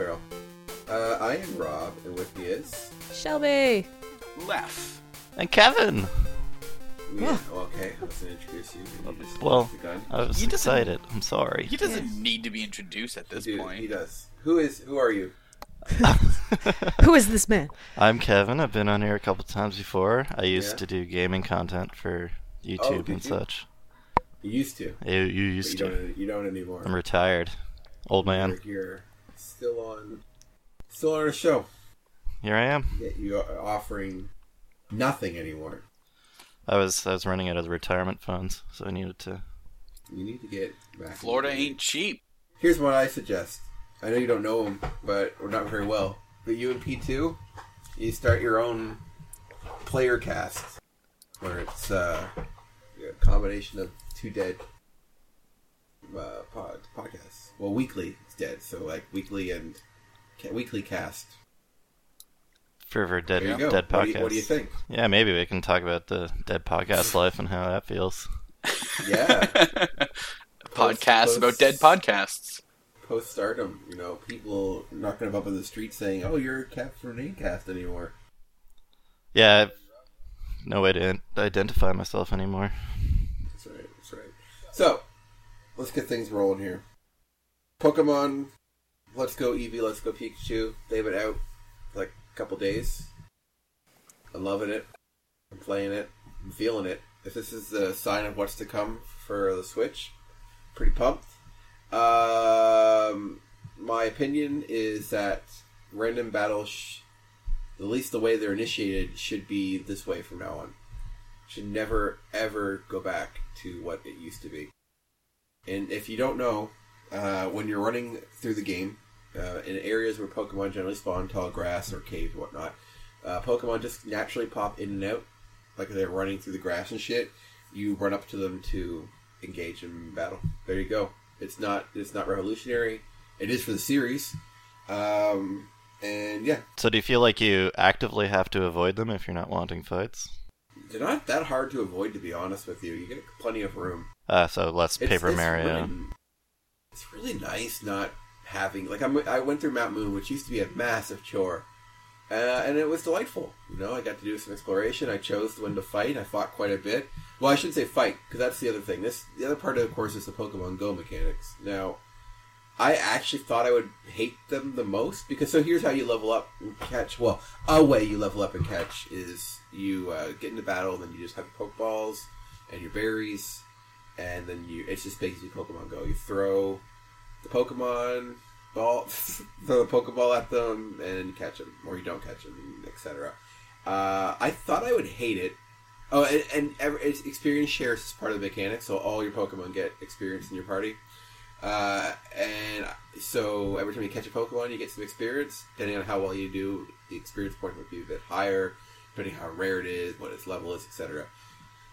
Sparrow. Uh, I am Rob, and with me is. Shelby. Left. And Kevin. Yeah, okay, I was gonna introduce you. you just Well, jumped the gun. I was He doesn't- excited. I'm sorry. He doesn't need to be introduced at this Dude, point. he does. Who is? Who are you? Who is this man? I'm Kevin. I've been on here a couple times before. I used Yeah. to do gaming content for YouTube Oh, and you? such. You used to. You, you But used you to. don't. You don't anymore. I'm retired. Old man. You're here, still on. Still on our show. Here I am. Yet you are offering nothing anymore. I was I was running out of the retirement funds, so I needed to. You need to get back. Florida ain't cheap. Here's what I suggest. I know you don't know him, but or not very well. But you and P two, you start your own player cast, where it's uh, a combination of two dead uh, pod, podcasts. Well, weekly it's dead, so like weekly and ca- weekly cast. For for dead There you go. dead What do, podcast. you, what do you think? Yeah, maybe we can talk about the dead podcast life and how that feels. Yeah, Podcast post- about dead podcasts. post stardom, you know, people knocking up in the street saying, "Oh, you're Captain Name Cast anymore." Yeah, I've no way to in- identify myself anymore. That's right. That's right. So, let's get things rolling here. Pokemon, Let's Go Eevee, Let's Go Pikachu. They've been out like a couple days. I'm loving it. I'm playing it. I'm feeling it. If this is the sign of what's to come for the Switch, pretty pumped. Um, my opinion is that random battles, sh- at least the way they're initiated, should be this way from now on should never ever go back to what it used to be. And if you don't know, uh, when you're running through the game, uh, in areas where Pokemon generally spawn, tall grass or caves, whatnot, uh, Pokemon just naturally pop in and out, like they're running through the grass and shit. You run up to them to engage in battle. There you go. It's not it's not revolutionary. It is for the series, um, and yeah, So do you feel like you actively have to avoid them if you're not wanting fights? they're not that hard to avoid. To be honest with you, you get plenty of room. Uh, so less It's- Paper it's Mario. It's really nice not having like I'm, I went through Mount Moon, which used to be a massive chore, uh, and it was delightful. You know, I got to do some exploration. I chose when to fight. I fought quite a bit. Well, I shouldn't say fight because that's the other thing. This the other part of the course is the Pokemon Go mechanics. Now, I actually thought I would hate them the most because so here's how you level up and catch. Well, a way you level up and catch is you uh, get into battle, then you just have Pokeballs and your berries, and then you it's just basically Pokemon Go. You throw the Pokemon ball, throw the Pokeball at them, and catch them, or you don't catch them, etc. Uh, I thought I would hate it. Oh, and, and every, experience shares is part of the mechanic, so all your Pokemon get experience in your party. Uh, and so every time you catch a Pokemon, you get some experience. Depending on how well you do, the experience point would be a bit higher, depending how rare it is, what its level is, etc.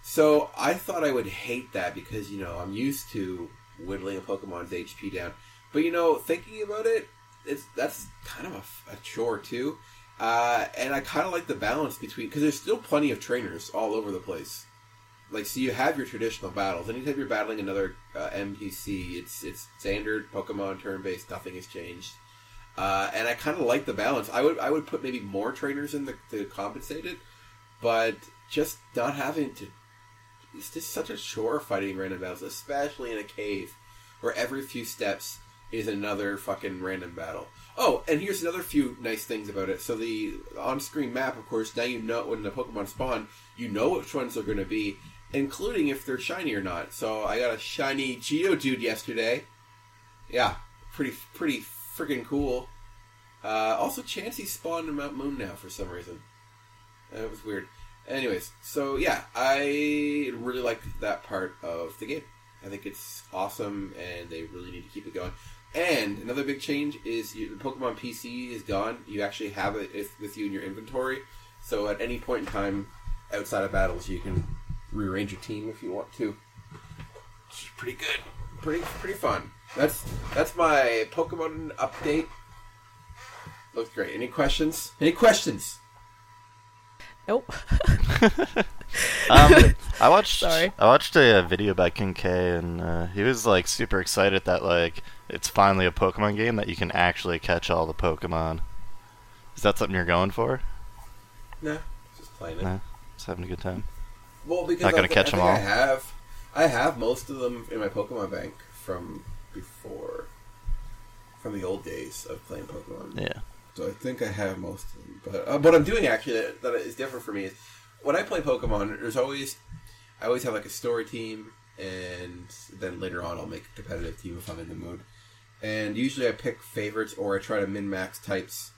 So I thought I would hate that because you know I'm used to whittling a Pokemon's HP down. But you know, thinking about it, it's that's kind of a, a chore too. Uh, and I kind of like the balance between because there's still plenty of trainers all over the place. Like, so you have your traditional battles. Anytime you're battling another uh, NPC, it's it's standard Pokemon turn based. Nothing has changed. Uh, and I kind of like the balance. I would I would put maybe more trainers in the, to compensate it, but just not having to. It's just such a chore fighting random battles, especially in a cave where every few steps is another fucking random battle. Oh, and here's another few nice things about it. So the on-screen map, of course, now you know when the Pokemon spawn, you know which ones they're going to be, including if they're shiny or not. So I got a shiny Geodude yesterday. Yeah, pretty pretty freaking cool. Uh, also, Chansey spawned in Mount Moon now for some reason. That was weird. Anyways, so yeah, I really like that part of the game. I think it's awesome, and they really need to keep it going. And another big change is you, the Pokemon PC is gone. You actually have it with you in your inventory. So at any point in time, outside of battles, you can rearrange your team if you want to. Is pretty good. Pretty pretty fun. That's that's my Pokemon update. Looks great. Any questions? Any questions? Nope. Um, I watched. Sorry. I watched a, uh video by King K, and uh, he was like super excited that like it's finally a Pokemon game that you can actually catch all the Pokemon. Is that something you're going for? Nah, just playing it. Nah, just having a good time. Well, because Not I gonna thi- catch I 'em think I all. have, I have most of them in my Pokemon bank from before, from the old days of playing Pokemon. Yeah. So I think I have most of them. But uh, what I'm doing actually that, that is different for me is when I play Pokemon, there's always I always have like a story team, and then later on I'll make a competitive team if I'm in the mood. And usually I pick favorites or I try to min max types.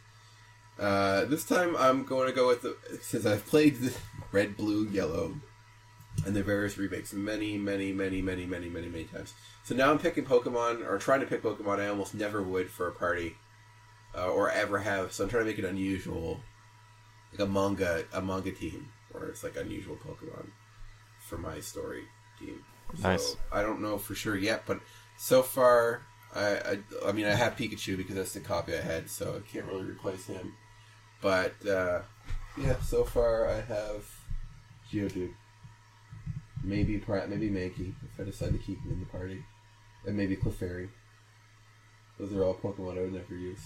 Uh, this time I'm going to go with the since I've played the red, blue, yellow, and the various remakes many, many, many, many, many, many, many times. So now I'm picking Pokemon or trying to pick Pokemon I almost never would for a party uh, or ever have. So I'm trying to make it unusual, like a manga, a manga team, or it's like unusual Pokemon for my story team. Nice. So I don't know for sure yet, but so far, I, I, I mean, I have Pikachu because that's the copy I had, so I can't really replace him. But uh, yeah, so far I have Geodude. Maybe Pri- maybe Mankey if I decide to keep him in the party, and maybe Clefairy. Those are all Pokemon I would never use.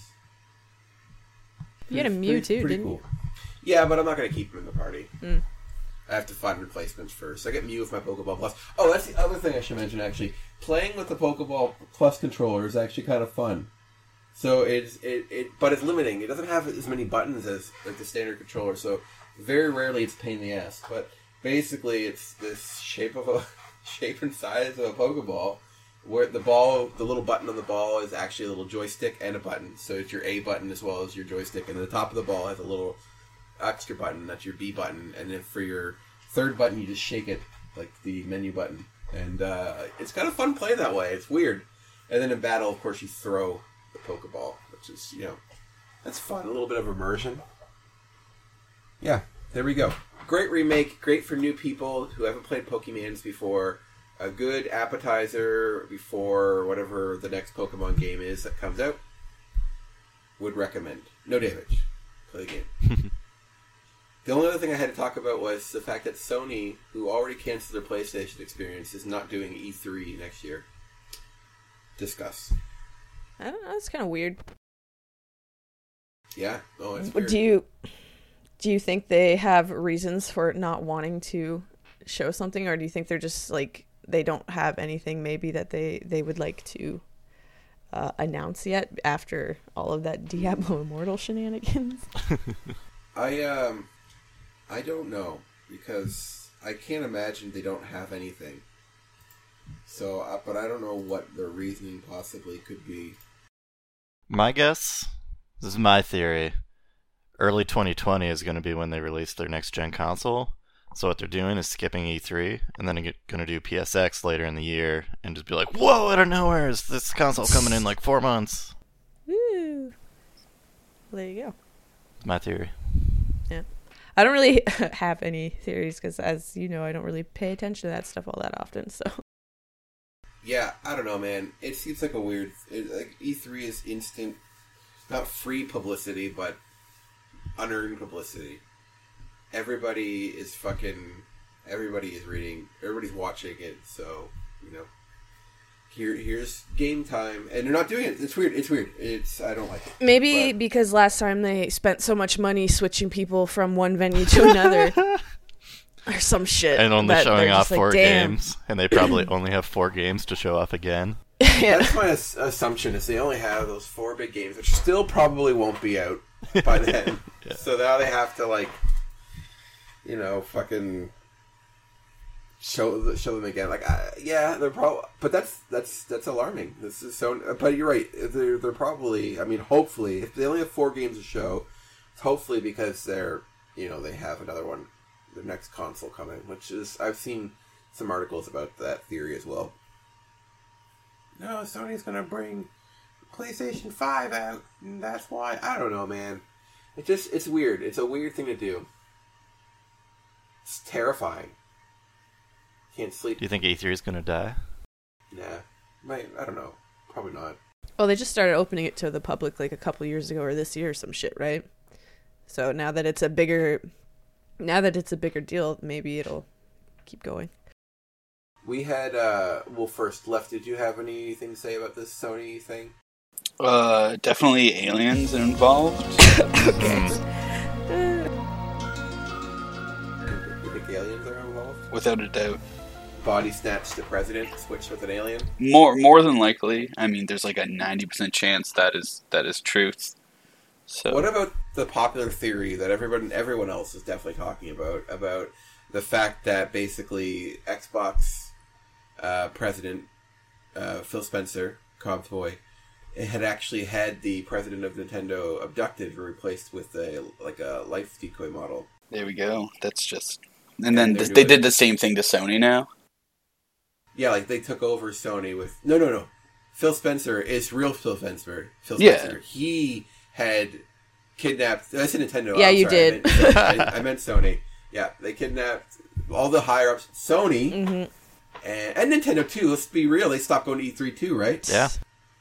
You had a Mew pretty- too, pretty didn't cool. Yeah, but I'm not going to keep him in the party. Mm. I have to find replacements first. I get Mew with my Pokeball Plus. Oh, that's the other thing I should mention. Actually, playing with the Pokeball Plus controller is actually kind of fun. So it's it, it but it's limiting. It doesn't have as many buttons as like the standard controller. So very rarely it's a pain in the ass. But basically, it's this shape of a shape and size of a Pokeball. Where the ball, the little button on the ball is actually a little joystick and a button. So it's your A button as well as your joystick, and the top of the ball has a little extra button. That's your B button, and then for your third button, you just shake it like the menu button, and uh, it's kind of fun playing that way. It's weird. And then in battle, of course, you throw the Pokeball, which is you know that's fun. A little bit of immersion. Yeah, there we go. Great remake. Great for new people who haven't played Pokemans before. A good appetizer before whatever the next Pokemon game is that comes out. Would recommend. No damage. Play the game. The only other thing I had to talk about was the fact that Sony, who already canceled their PlayStation experience, is not doing E3 next year. Discuss. I don't know. It's kind of weird. Yeah. Oh, it's weird. Do you do you think they have reasons for not wanting to show something, or do you think they're just like they don't have anything maybe that they they would like to uh, announce yet after all of that Diablo Immortal shenanigans? I um, I don't know because I can't imagine they don't have anything. So, uh, but I don't know what their reasoning possibly could be. My guess, this is my theory. Early 2020 is going to be when they release their next gen console. So what they're doing is skipping E3 and then going to do PSX later in the year and just be like, "Whoa! Out of nowhere is this console coming in like four months?" Woo! There you go. It's my theory. Yeah. I don't really have any theories because, as you know, I don't really pay attention to that stuff all that often. So Yeah, I don't know, man. It seems like a weird. It, like E3 is instant, not free publicity, but unearned publicity. Everybody is fucking. Everybody is reading. Everybody's watching it. So you know, here here's game time, and they're not doing it. It's weird. It's weird. It's I don't like it. maybe But- because last time they spent so much money switching people from one venue to another, or some shit, And only showing off just like, four "Damn." games, and they probably only have four games to show off again. yeah. That's my ass- assumption. Is they only have those four big games, which still probably won't be out by then. Yeah. So now they have to like, you know, fucking show show them again. Like, uh, yeah, they're probably, but that's that's that's alarming. This is so. But you're right. They're they're probably. I mean, hopefully, if they only have four games to show, it's hopefully because they're you know they have another one, their next console coming, which is I've seen some articles about that theory as well. No, Sony's gonna bring PlayStation Five out, and that's why. I don't know, man. It just it's weird. It's a weird thing to do. It's terrifying. Can't sleep. Do you think E3 is going to die? Nah, might. I don't know. Probably not. Well, they just started opening it to the public like a couple years ago or this year or some shit, right? So now that it's a bigger, now that it's a bigger deal, maybe it'll keep going. We had uh well first left. Did you have anything to say about this Sony thing? Uh, definitely aliens involved. You aliens are involved? Without a doubt. Body snatched the president, switched with an alien. More more than likely. I mean, there's like a ninety percent chance that is that is truth. So What about the popular theory that everyone everyone else is definitely talking about about the fact that basically Xbox uh, president uh, Phil Spencer, Cobb's boy, had actually had the president of Nintendo abducted and replaced with a like a life decoy model. there we go. That's just. And then And they're th- they did the same thing to Sony now. Yeah, like they took over Sony with no, no, no. Phil Spencer is real Phil Spencer. Phil Yeah. Spencer. He had kidnapped. That's said Nintendo. Yeah, I'm you sorry, I did. meant- I, I meant Sony. Yeah, they kidnapped all the higher ups. Sony hmm and, and Nintendo too. Let's be real. They stopped going to E3 too, right? Yeah.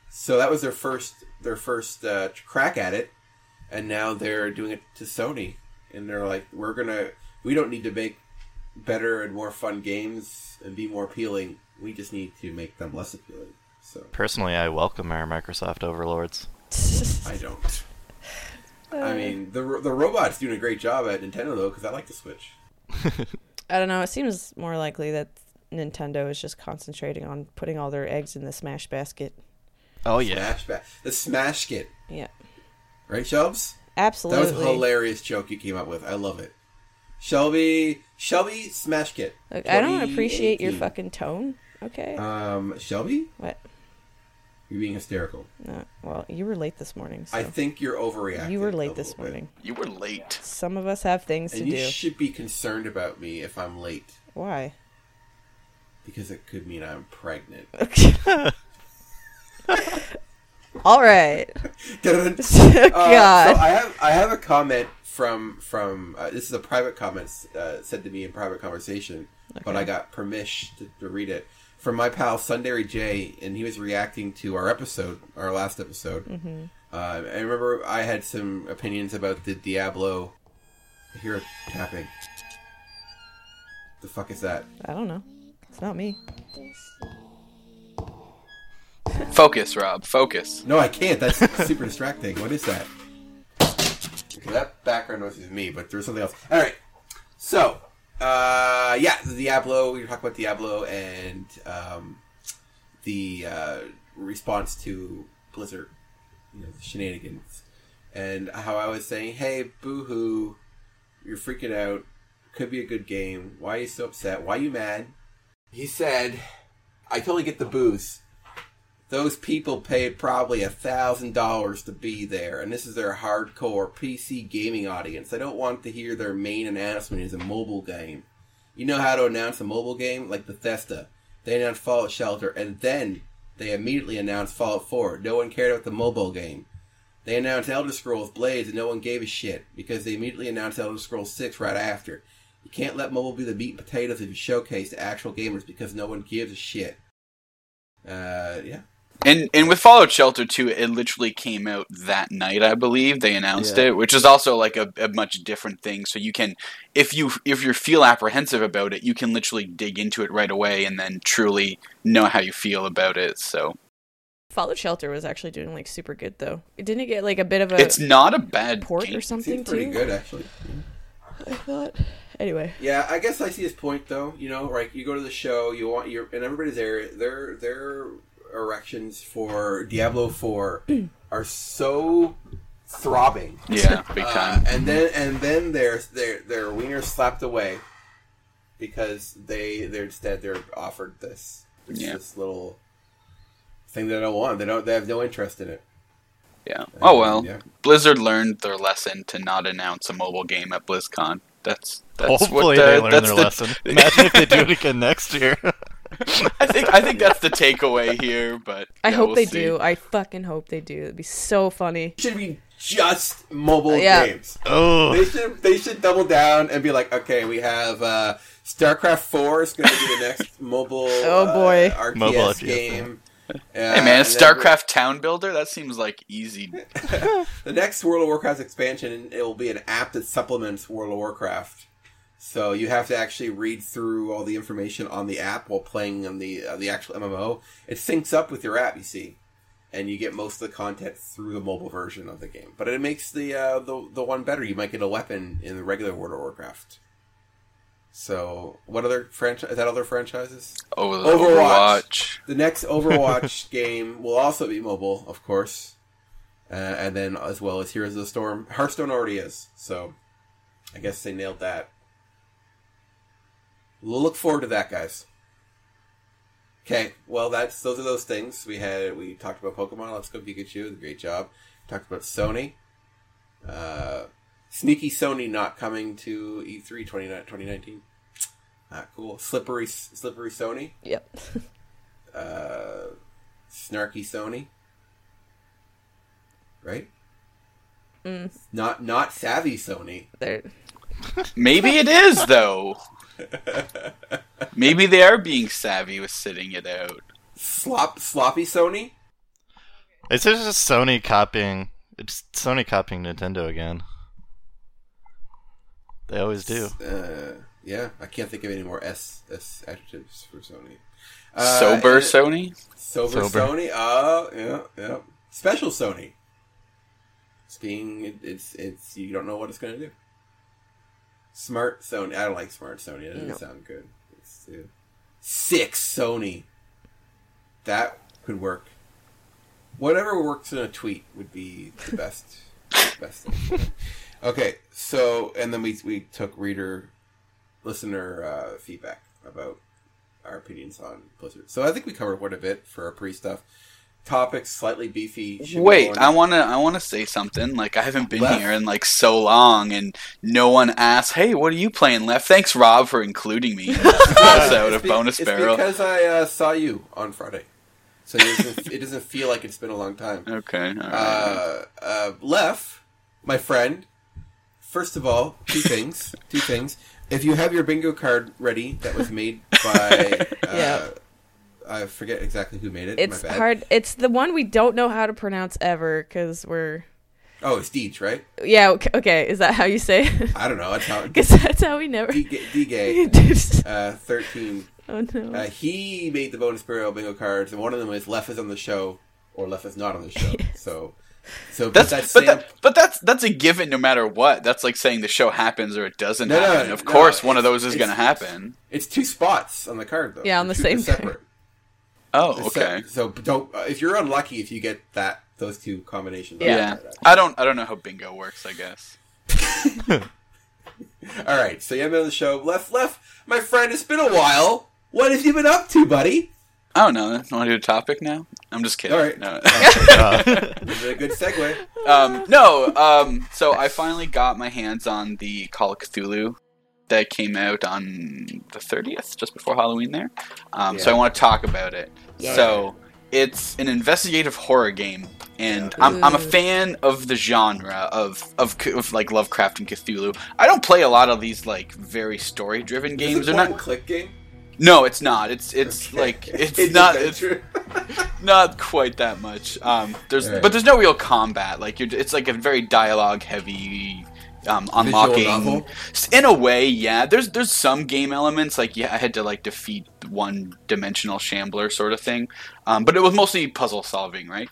So that was their first their first uh, crack at it, and now they're doing it to Sony, and they're like, we're gonna. We don't need to make better and more fun games and be more appealing. We just need to make them less appealing. So Personally, I welcome our Microsoft overlords. I don't. I uh. mean, the the robot's doing a great job at Nintendo though, because I like the Switch. I don't know. It seems more likely that Nintendo is just concentrating on putting all their eggs in the Smash basket. Oh yeah. Smash ba- the Smash Kit, Yeah, right, Shelbs? absolutely. That was a hilarious joke you came up with. I love it. Shelby, Shelby, Smash Kit. Look, I don't appreciate your fucking tone. Okay. Um, Shelby, what? you're being hysterical. No. Well, you were late this morning. So I think you're overreacting. you were a late this little bit. morning. You were late. Some of us have things to and you do. should be concerned about me if I'm late Why? because it could mean I'm pregnant. All right. God. God. so I have I have a comment from from uh, this is a private comment uh, said to me in private conversation, but I got permission to, to read it from my pal Sundari J, and he was reacting to our episode, our last episode. Mhm. Uh, I remember I had some opinions about the Diablo. I hear it tapping. The fuck is that? I don't know. It's not me. Focus, Rob. Focus. No, I can't. That's super distracting. What is that? Okay, that background noise is me, but there's something else. All right. So, uh, yeah, Diablo. We were talking about Diablo and um, the uh, response to Blizzard, you know, the shenanigans, and how I was saying, "Hey, boo-hoo, you're freaking out. Could be a good game. Why are you so upset? Why are you mad?" He said, "I totally get the boos." Those people paid probably a thousand dollars to be there, and this is their hardcore PC gaming audience. They don't want to hear their main announcement is a mobile game. You know how to announce a mobile game? Like Bethesda. They announced Fallout Shelter, and then they immediately announced Fallout 4. No one cared about the mobile game. They announced Elder Scrolls Blades, and no one gave a shit, because they immediately announced Elder Scrolls 6 right after. You can't let mobile be the meat and potatoes if you showcase to actual gamers, because no one gives a shit. Uh, yeah. And and with Fallout Shelter 2, it literally came out that night, I believe. They announced Yeah. it, which is also like a, a much different thing. So you can if you if you feel apprehensive about it, you can literally dig into it right away and then truly know how you feel about it. So Fallout Shelter was actually doing like super good though. It didn't get like a bit of a it's not a bad port game. or something Seems pretty too. good, actually. I thought. Anyway, Yeah, I guess I see his point though. You know, like you go to the show, you want your and everybody's there. Their their erections for Diablo Four are so throbbing, Yeah, big Uh, time. and then and then their their their wieners slapped away because they they're instead they're offered this this, Yeah. this little thing they don't want. They don't. They have no interest in it. yeah. Oh well. yeah. Blizzard learned their lesson to not announce a mobile game at BlizzCon. That's that's Hopefully what they the, learn that's their the, lesson. Imagine if they do it again next year. I think I think that's the takeaway here, but I yeah, hope we'll they see. do. I fucking hope they do. It'd be so funny. It should be just mobile Yeah. games. oh, They should they should double down and be like, okay, we have uh, StarCraft Four is going to be the next mobile. Oh, boy. uh, RTS Mobile RTS, game. Uh, Hey man, and StarCraft Town Builder. That seems like easy. the next World of Warcraft expansion, it will be an app that supplements World of Warcraft. So you have to actually read through all the information on the app while playing on the uh, the actual MMO. It syncs up with your app, you see, and you get most of the content through the mobile version of the game. But it makes the uh, the the one better. You might get a weapon in the regular World of Warcraft. So what other franchise? Is that other franchises? The Overwatch. Overwatch. The next Overwatch game will also be mobile, of course, uh, and then as well as Heroes of the Storm. Hearthstone already is, so I guess they nailed that. We'll look forward to that, guys. Okay, well, that's those are those things we had. We talked about Pokemon. Let's go Pikachu. Great job. Talked about Sony. Uh, sneaky Sony not coming to E E3 20, 2019. Ah, cool. Slippery, slippery Sony Yep. uh, snarky Sony, right? Mm. Not not savvy Sony. There. Maybe it is though. Maybe they are being savvy with sitting it out. Slop sloppy Sony. It's just Sony copying. It's Sony copying Nintendo again. They always do. Uh, yeah, I can't think of any more S S adjectives for Sony. Uh, Sober and- Sony. Sober, Sober. Sony. Oh, yeah, yeah. Special Sony. It's being it, it's it's you don't know what it's gonna do. Smart Sony. I don't like smart Sony. It doesn't No. sound good. Six Sony. That could work. Whatever works in a tweet would be the best. best thing. Okay, so and then we we took reader, listener uh, feedback about our opinions on Blizzard. So I think we covered quite a bit for our pre stuff. Topics slightly beefy. Wait, I wanna I wanna say something. Like I haven't been Left. here in like so long, and no one asked, "Hey, what are you playing, Left?" Thanks, Rob, for including me in this episode It's of be- Bonus it's Barrel. because I uh, saw you on Friday, so it doesn't, it doesn't feel like it's been a long time. Okay, all right. Uh, uh, Lef, my friend. First of all, two things. two things. If you have your bingo card ready, that was made by. Uh, Yeah. I forget exactly who made it. It's my bad. hard. It's the one we don't know how to pronounce ever because we're. Oh, it's Deej, right? Yeah. Okay, okay. Is that how you say? it? I don't know. That's how. Because that's how we never. D-Gay, uh, 13. oh no. Uh, he made the bonus Barrel bingo cards, and one of them is Lef is on the show, or Lef is not on the show. So, so that's that but, stamp- that, but that's that's a given no matter what. That's like saying the show happens or it doesn't No, no, happen. no, of course, one of those is going to happen. it's two spots on the card, though. Yeah, on the two- same they're card. Separate. Oh, okay. se- so don't. Uh, if you're unlucky, if you get that those two combinations. Yeah. Yeah. I don't I don't know how bingo works. I guess. All right. So you have been on the show. Left, left. My friend, it's been a while. What have you been up to, buddy? I don't know. Want to do a topic now? I'm just kidding. All right. No. Uh, This is a good segue. um, no. Um, so I finally got my hands on the Call of Cthulhu that came out on the 30th, just before Halloween. There. Um, So I want to talk about it. Yeah. So it's an investigative horror game, and Yeah. I'm, I'm a fan of the genre of, of of like Lovecraft and Cthulhu. I don't play a lot of these like very story driven games. Is They're not. click game. No, it's not. It's it's Okay. like it's It's not. It's adventure. not quite that much. Um, there's Alright. but there's no real combat. Like you're, it's like a very dialogue heavy. Um, unlocking in a way, yeah. There's there's some game elements like yeah, I had to like defeat one dimensional shambler sort of thing, um, but it was mostly puzzle solving, right?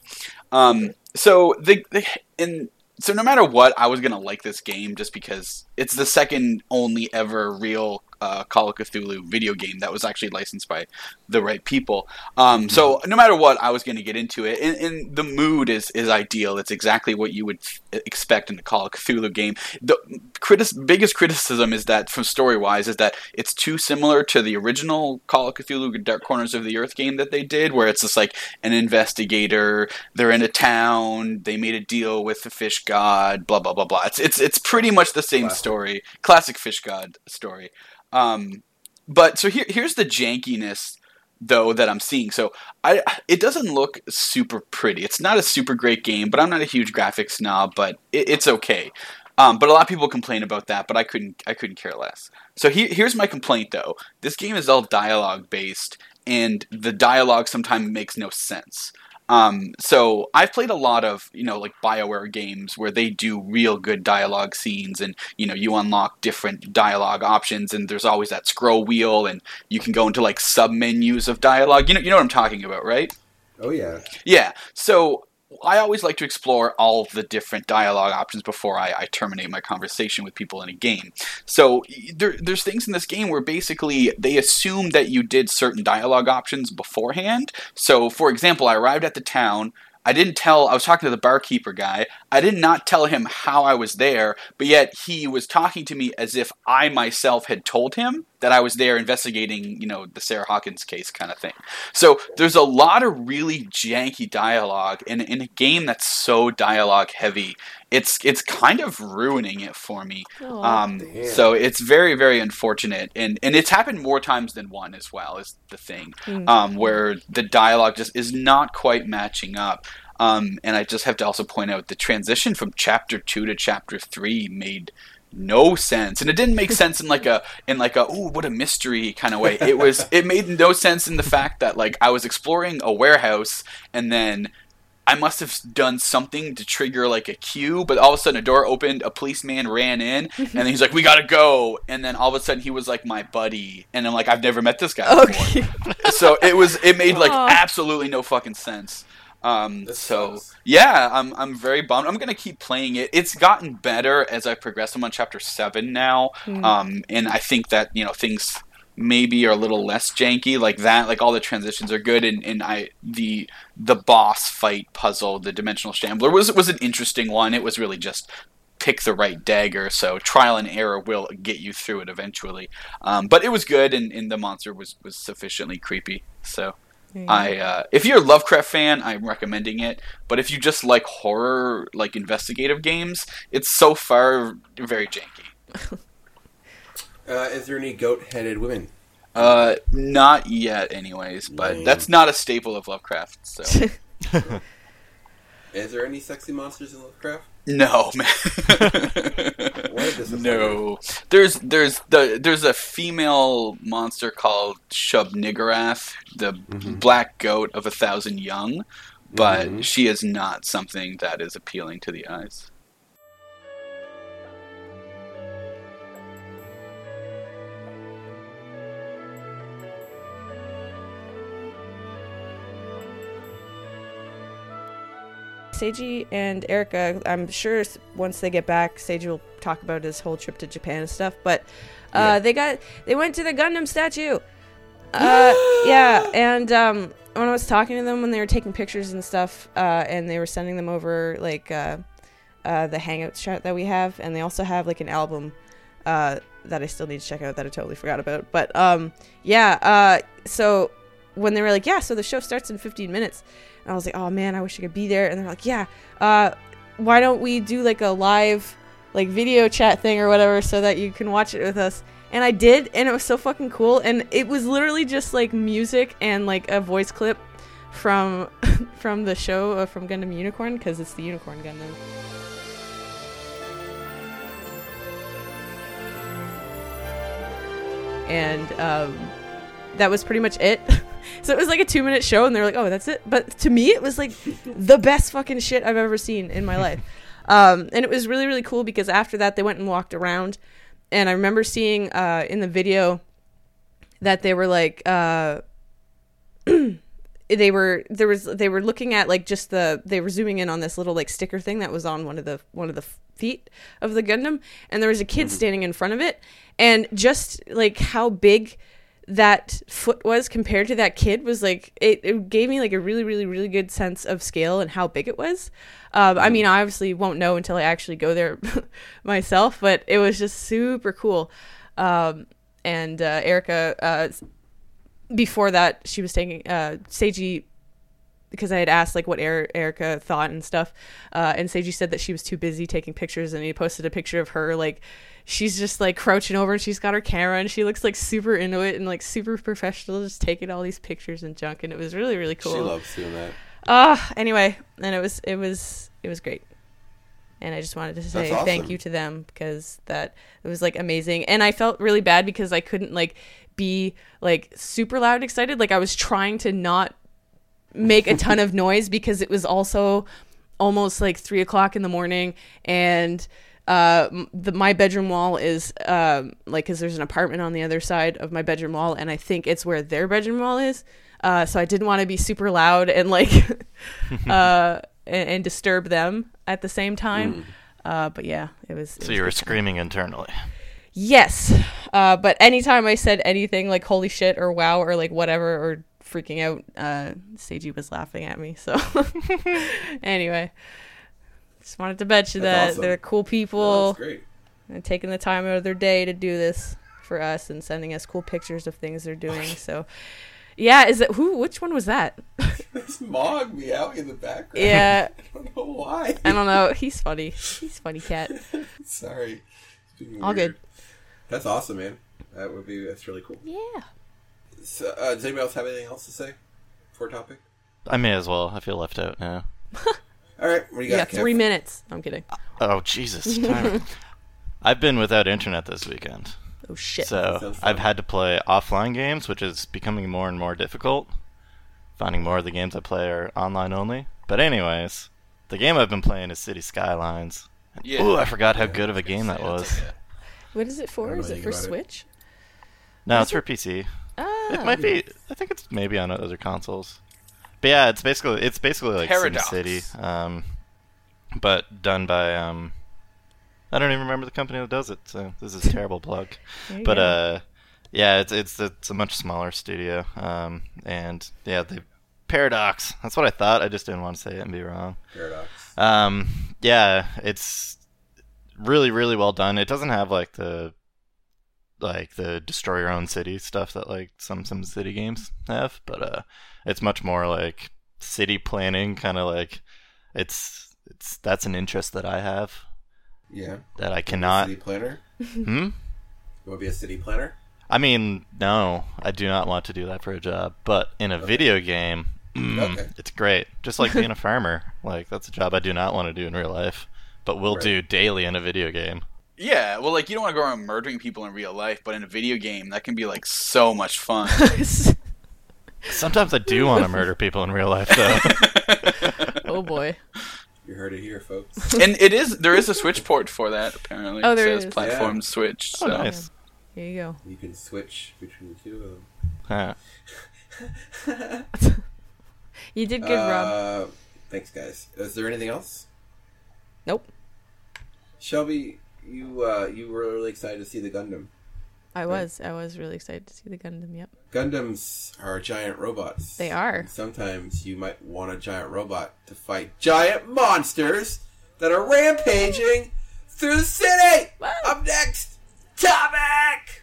Um, so the, the in so no matter what, I was gonna like this game just because it's the second only ever real uh, Call of Cthulhu video game that was actually licensed by the right people. Um, so no matter what, I was going to get into it, and, and the mood is is ideal. It's exactly what you would expect in a Call of Cthulhu game. The critis- biggest criticism is that, from story wise, is that it's too similar to the original Call of Cthulhu Dark Corners of the Earth game that they did, where it's just like an investigator. They're in a town. They made a deal with the fish god. Blah blah blah blah. It's it's it's pretty much the same Classic. story, classic fish god story. Um, but so here here's the jankiness though that I'm seeing. So I it doesn't look super pretty. It's not a super great game, but I'm not a huge graphics snob, but it, it's okay. Um, but a lot of people complain about that, but I couldn't I couldn't care less. So here, here's my complaint though. This game is all dialogue based, and the dialogue sometimes makes no sense. Um, so I've played a lot of you know like Bioware games where they do real good dialogue scenes, and you know you unlock different dialogue options, and there's always that scroll wheel, and you can go into like sub menus of dialogue. You know you know what I'm talking about, right? Oh yeah. Yeah. So I always like to explore all the different dialogue options before I, I terminate my conversation with people in a game. So there, there's things in this game where basically they assume that you did certain dialogue options beforehand. So, for example, I arrived at the town. I didn't tell, I was talking to the barkeeper guy. I did not tell him how I was there, but yet he was talking to me as if I myself had told him that I was there investigating, you know, the Sarah Hawkins case kind of thing. So there's a lot of really janky dialogue in, in a game that's so dialogue heavy. It's it's kind of ruining it for me. Aw. Um, so it's very very unfortunate, and and it's happened more times than one as well. Is the thing Mm. um, where the dialogue just is not quite matching up. Um, and I just have to also point out the transition from chapter two to chapter three made no sense, and it didn't make sense in like a in like a oh what a mystery kind of way. It was it made no sense in the fact that like I was exploring a warehouse and then. I must have done something to trigger like a cue, but all of a sudden a door opened, a policeman ran in, and then he's like, "We gotta go!" And then all of a sudden he was like my buddy, and I'm like, "I've never met this guy before." Okay. so it was it made like Aw. absolutely no fucking sense. Um, That so sucks. yeah, I'm I'm very bummed. I'm gonna keep playing it. It's gotten better as I progress. I'm on chapter seven now, Hmm. um, and I think that you know things maybe are a little less janky like that. Like all the transitions are good, and, and I the the boss fight puzzle, the dimensional shambler was was an interesting one. It was really just pick the right dagger. So trial and error will get you through it eventually. Um, but it was good, and, and the monster was was sufficiently creepy. So. I uh, if you're a Lovecraft fan, I'm recommending it. But if you just like horror, like investigative games, it's so far very janky. Uh, is there any goat-headed women? Uh, not yet, anyways. But Lame. that's not a staple of Lovecraft. So Is there any sexy monsters in Lovecraft? no, man. What is no, there's there's the there's a female monster called Shub-Niggurath, the Mhm. black goat of a thousand young, but Mhm. she is not something that is appealing to the eyes. Seiji and Erica, I'm sure once they get back, Seiji will talk about his whole trip to Japan and stuff. But uh, Yeah. they got they went to the Gundam statue. Uh, yeah, and um, when I was talking to them when they were taking pictures and stuff, uh, and they were sending them over like uh, uh, the Hangouts chat that we have, and they also have like an album uh, that I still need to check out that I totally forgot about. But um, yeah, uh, so when they were like, yeah, so the show starts in 15 minutes, and I was like, oh man, I wish I could be there. And they're like, yeah, uh, why don't we do like a live like video chat thing or whatever so that you can watch it with us? And I did, and it was so fucking cool. And it was literally just like music and like a voice clip from from the show uh, from Gundam Unicorn because it's the Unicorn Gundam. And um, that was pretty much it. so it was like a two minute show, and they're like, "Oh, that's it." But to me, it was like the best fucking shit I've ever seen in my life. Um, and it was really really cool because after that, they went and walked around, and I remember seeing uh, in the video that they were like. Uh, they were there was they were looking at like just the they were zooming in on this little like sticker thing that was on one of the one of the feet of the Gundam and there was a kid standing in front of it and just like how big that foot was compared to that kid was like it, it gave me like a really really really good sense of scale and how big it was. Um, i mean i obviously won't know until i actually go there myself but it was just super cool. Um, and uh, erica uh, before that she was taking uh Seiji because I had asked like what er- Erica thought and stuff, uh, and Seiji said that she was too busy taking pictures, and he posted a picture of her like she's just like crouching over and she's got her camera and she looks like super into it and like super professional, just taking all these pictures and junk, and it was really really cool. She loves doing that. Uh anyway, and it was it was it was great. And I just wanted to say That's thank you to them because that it was like amazing. And I felt really bad because I couldn't like be like super loud and excited. Like I was trying to not make a ton of noise because it was also almost like three o'clock in the morning and uh the my bedroom wall is um like because there's an apartment on the other side of my bedroom wall and i think it's where their bedroom wall is uh so i didn't want to be super loud and like uh and, and disturb them at the same time uh but yeah it was it So was you were good time. screaming internally. Yes. Uh, but anytime I said anything like holy shit or wow or like whatever or freaking out, uh, Seiji was laughing at me. So anyway, just wanted to mention That's that awesome. they're cool people that's great. and taking the time out of their day to do this for us and sending us cool pictures of things they're doing. So yeah, is it who? Which one was that? There's Mog meowing in the background. Yeah, I don't know why. I don't know. He's funny. He's funny cat. Sorry. All weird. good. That's awesome, man. That would be that's really cool. Yeah. So, uh, does anybody else have anything else to say for a topic? I may as well. I feel left out now. All right, what do you You got? got three Kev? minutes. I'm kidding. Oh Jesus! timer. I've been without internet this weekend, Oh shit. so. I've had to play offline games, which is becoming more and more difficult. Finding more of the games I play are online only. But anyways, the game I've been playing is City Skylines. Yeah. Ooh, I forgot how good of a game that was. What is it for? Is it for about it. Switch? No, it's for PC. It might be. I think it's maybe on other consoles. But yeah, it's basically it's basically like Paradox. SimCity, um, but done by um, I don't even remember the company that does it. So this is a terrible plug. But go. uh, yeah, it's it's it's a much smaller studio. Um, and yeah, the Paradox. That's what I thought. I just didn't want to say it and be wrong. Paradox. Um, yeah, it's really really well done. It doesn't have like the like the destroy your own city stuff that like some some city games have, but uh, it's much more like city planning, kind of like it's it's that's an interest that I have Yeah. that I cannot. City cannot. planner. Hmm. You want to be a city planner? I mean, no, I do not want to do that for a job. But in a video game, mm, Okay. it's great. Just like being a farmer, like that's a job I do not want to do in real life, but will Right. do daily in a video game. Yeah, well, like you don't want to go around murdering people in real life, but in a video game, that can be like so much fun. Sometimes I do want to murder people in real life, though. oh boy. You heard it here, folks. and it is there is a Switch port for that apparently. Oh, there it says is. platform Yeah. Switch. oh, nice. Here you go. You can switch between the two of them. Huh. You did good, Rob. Uh, thanks, guys. Is there anything else? Nope. Shelby, you uh, you were really excited to see the Gundam. I was. I was really excited to see the Gundam. Yep. Gundams are giant robots. They are. And sometimes you might want a giant robot to fight giant monsters that are rampaging through the city. Up next, topic.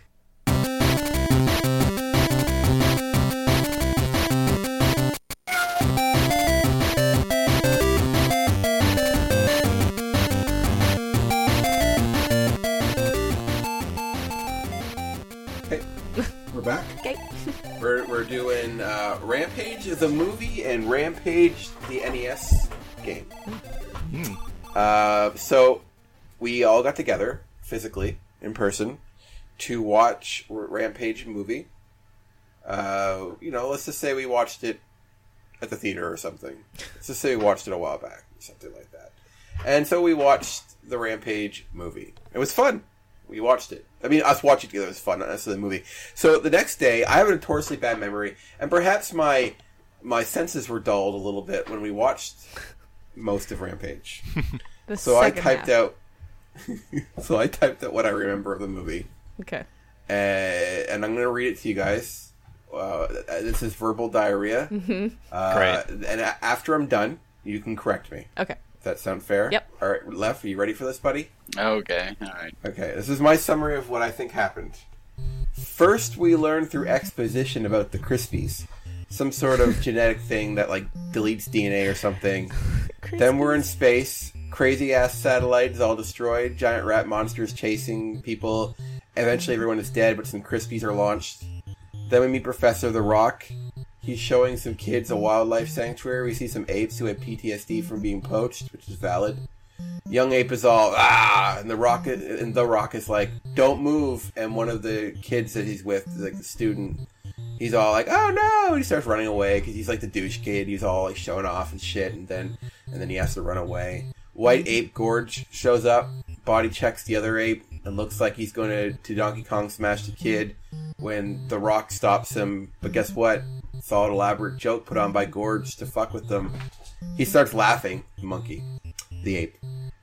Back. Okay. We're, we're doing uh, Rampage the movie and Rampage the NES game. Hmm. Uh, so we all got together physically in person to watch Rampage movie. Uh, you know, let's just say we watched it at the theater or something. Let's just say we watched it a while back or something like that. And so we watched the Rampage movie. It was fun. We watched it. I mean, us watching together was fun, not necessarily the movie. So the next day, I have a notoriously bad memory, and perhaps my my senses were dulled a little bit when we watched most of Rampage. So I typed half. out. so I typed out what I remember of the movie, Okay. uh, and I'm going to read it to you guys. Uh, this is verbal diarrhea. Mm-hmm. Uh, Great. And a- after I'm done, you can correct me. Okay. Does that sound fair? Yep. All right, Left, are you ready for this, buddy? Okay, all right. Okay, this is my summary of what I think happened. First, we learn through exposition about the Crispies, some sort of genetic thing that like deletes DNA or something. Then we're in space. Crazy ass satellite is all destroyed. Giant rat monsters chasing people. Eventually, everyone is dead, but some Crispies are launched. Then we meet Professor The Rock. He's showing some kids a wildlife sanctuary. We see some apes who had PTSD from being poached, which is valid. Young ape is all ah, and the rock and the rock is like, "Don't move." And one of the kids that he's with, like the student, he's all like, "Oh no!" And he starts running away because he's like the douche kid. He's all like showing off and shit, and then and then he has to run away. White ape George shows up, body checks the other ape, and looks like he's going to, to Donkey Kong smash the kid when The Rock stops him. But guess what? An elaborate joke put on by Gorge to fuck with them. He starts laughing, the monkey, the ape.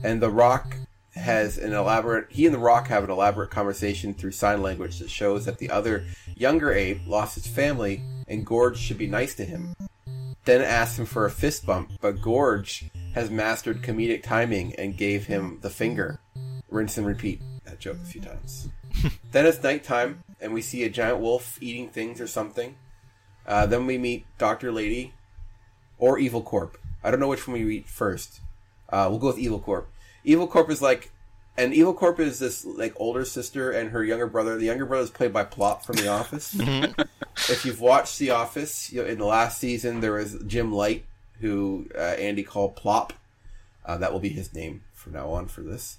And The Rock has an elaborate, he and The Rock have an elaborate conversation through sign language that shows that the other younger ape lost his family and Gorge should be nice to him. Then asks him for a fist bump, but Gorge has mastered comedic timing and gave him the finger. Rinse and repeat that joke a few times. then it's nighttime, and we see a giant wolf eating things or something. Uh, then we meet Doctor Lady or Evil Corp. I don't know which one we meet first. Uh, we'll go with Evil Corp. Evil Corp is like, and Evil Corp is this like older sister and her younger brother. The younger brother is played by Plop from The Office. if you've watched The Office, you know, in the last season there was Jim Light, who uh, Andy called Plop. Uh, that will be his name from now on for this.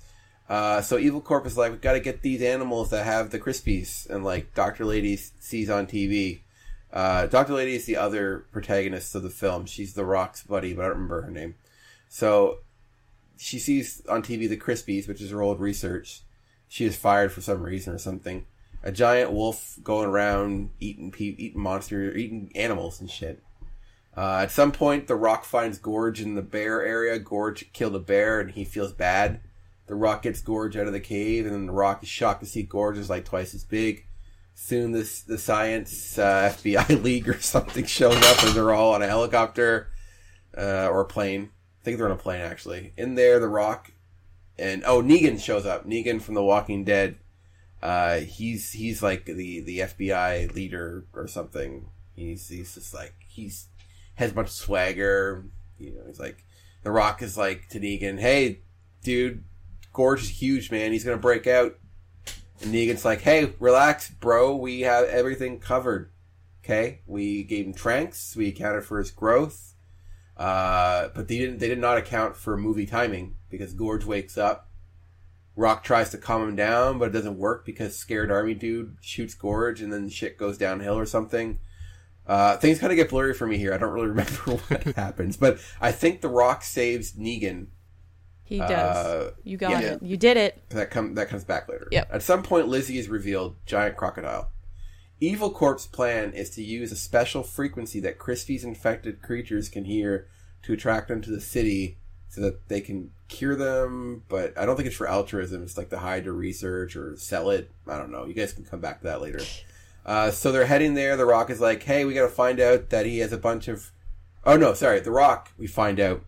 Uh, so Evil Corp is like, we've got to get these animals that have the Crispies, and like Doctor Lady sees on TV. Uh, Doctor Lady is the other protagonist of the film. She's the Rock's buddy, but I don't remember her name. So she sees on TV the Crispies, which is her old research. She is fired for some reason or something. A giant wolf going around eating pe- eating monsters, eating animals and shit. Uh, at some point, the Rock finds Gorge in the bear area. Gorge killed a bear, and he feels bad. The Rock gets Gorge out of the cave, and then the Rock is shocked to see Gorge is like twice as big. Soon, this the science uh, FBI league or something shows up, and they're all on a helicopter uh, or a plane. I think they're on a plane actually. In there, the Rock and oh, Negan shows up. Negan from The Walking Dead. Uh, he's he's like the the FBI leader or something. He's he's just like he's has a bunch of swagger. You know, he's like the Rock is like to Negan, "Hey, dude, Gorge is huge, man. He's gonna break out." And Negan's like, "Hey, relax, bro. We have everything covered. Okay, we gave him tranks. We accounted for his growth, uh, but they didn't. They did not account for movie timing because Gorge wakes up. Rock tries to calm him down, but it doesn't work because scared army dude shoots Gorge, and then shit goes downhill or something. Uh, things kind of get blurry for me here. I don't really remember what happens, but I think The Rock saves Negan. He does. Uh, you got yeah. it. You did it. That come that comes back later. Yep. At some point, Lizzie is revealed. Giant crocodile. Evil Corp's plan is to use a special frequency that Crispy's infected creatures can hear to attract them to the city, so that they can cure them. But I don't think it's for altruism. It's like to hide to research or sell it. I don't know. You guys can come back to that later. Uh, so they're heading there. The Rock is like, "Hey, we got to find out that he has a bunch of." Oh no, sorry. The Rock. We find out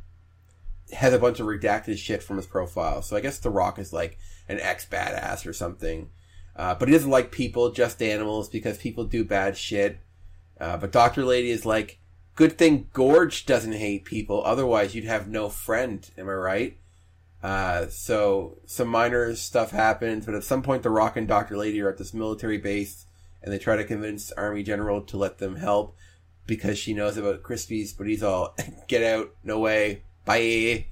has a bunch of redacted shit from his profile. So I guess The Rock is like an ex badass or something. Uh, but he doesn't like people, just animals, because people do bad shit. Uh, but Dr. Lady is like, good thing Gorge doesn't hate people, otherwise you'd have no friend. Am I right? Uh, so some minor stuff happens, but at some point The Rock and Dr. Lady are at this military base, and they try to convince Army General to let them help because she knows about Crispies, but he's all, get out, no way, bye.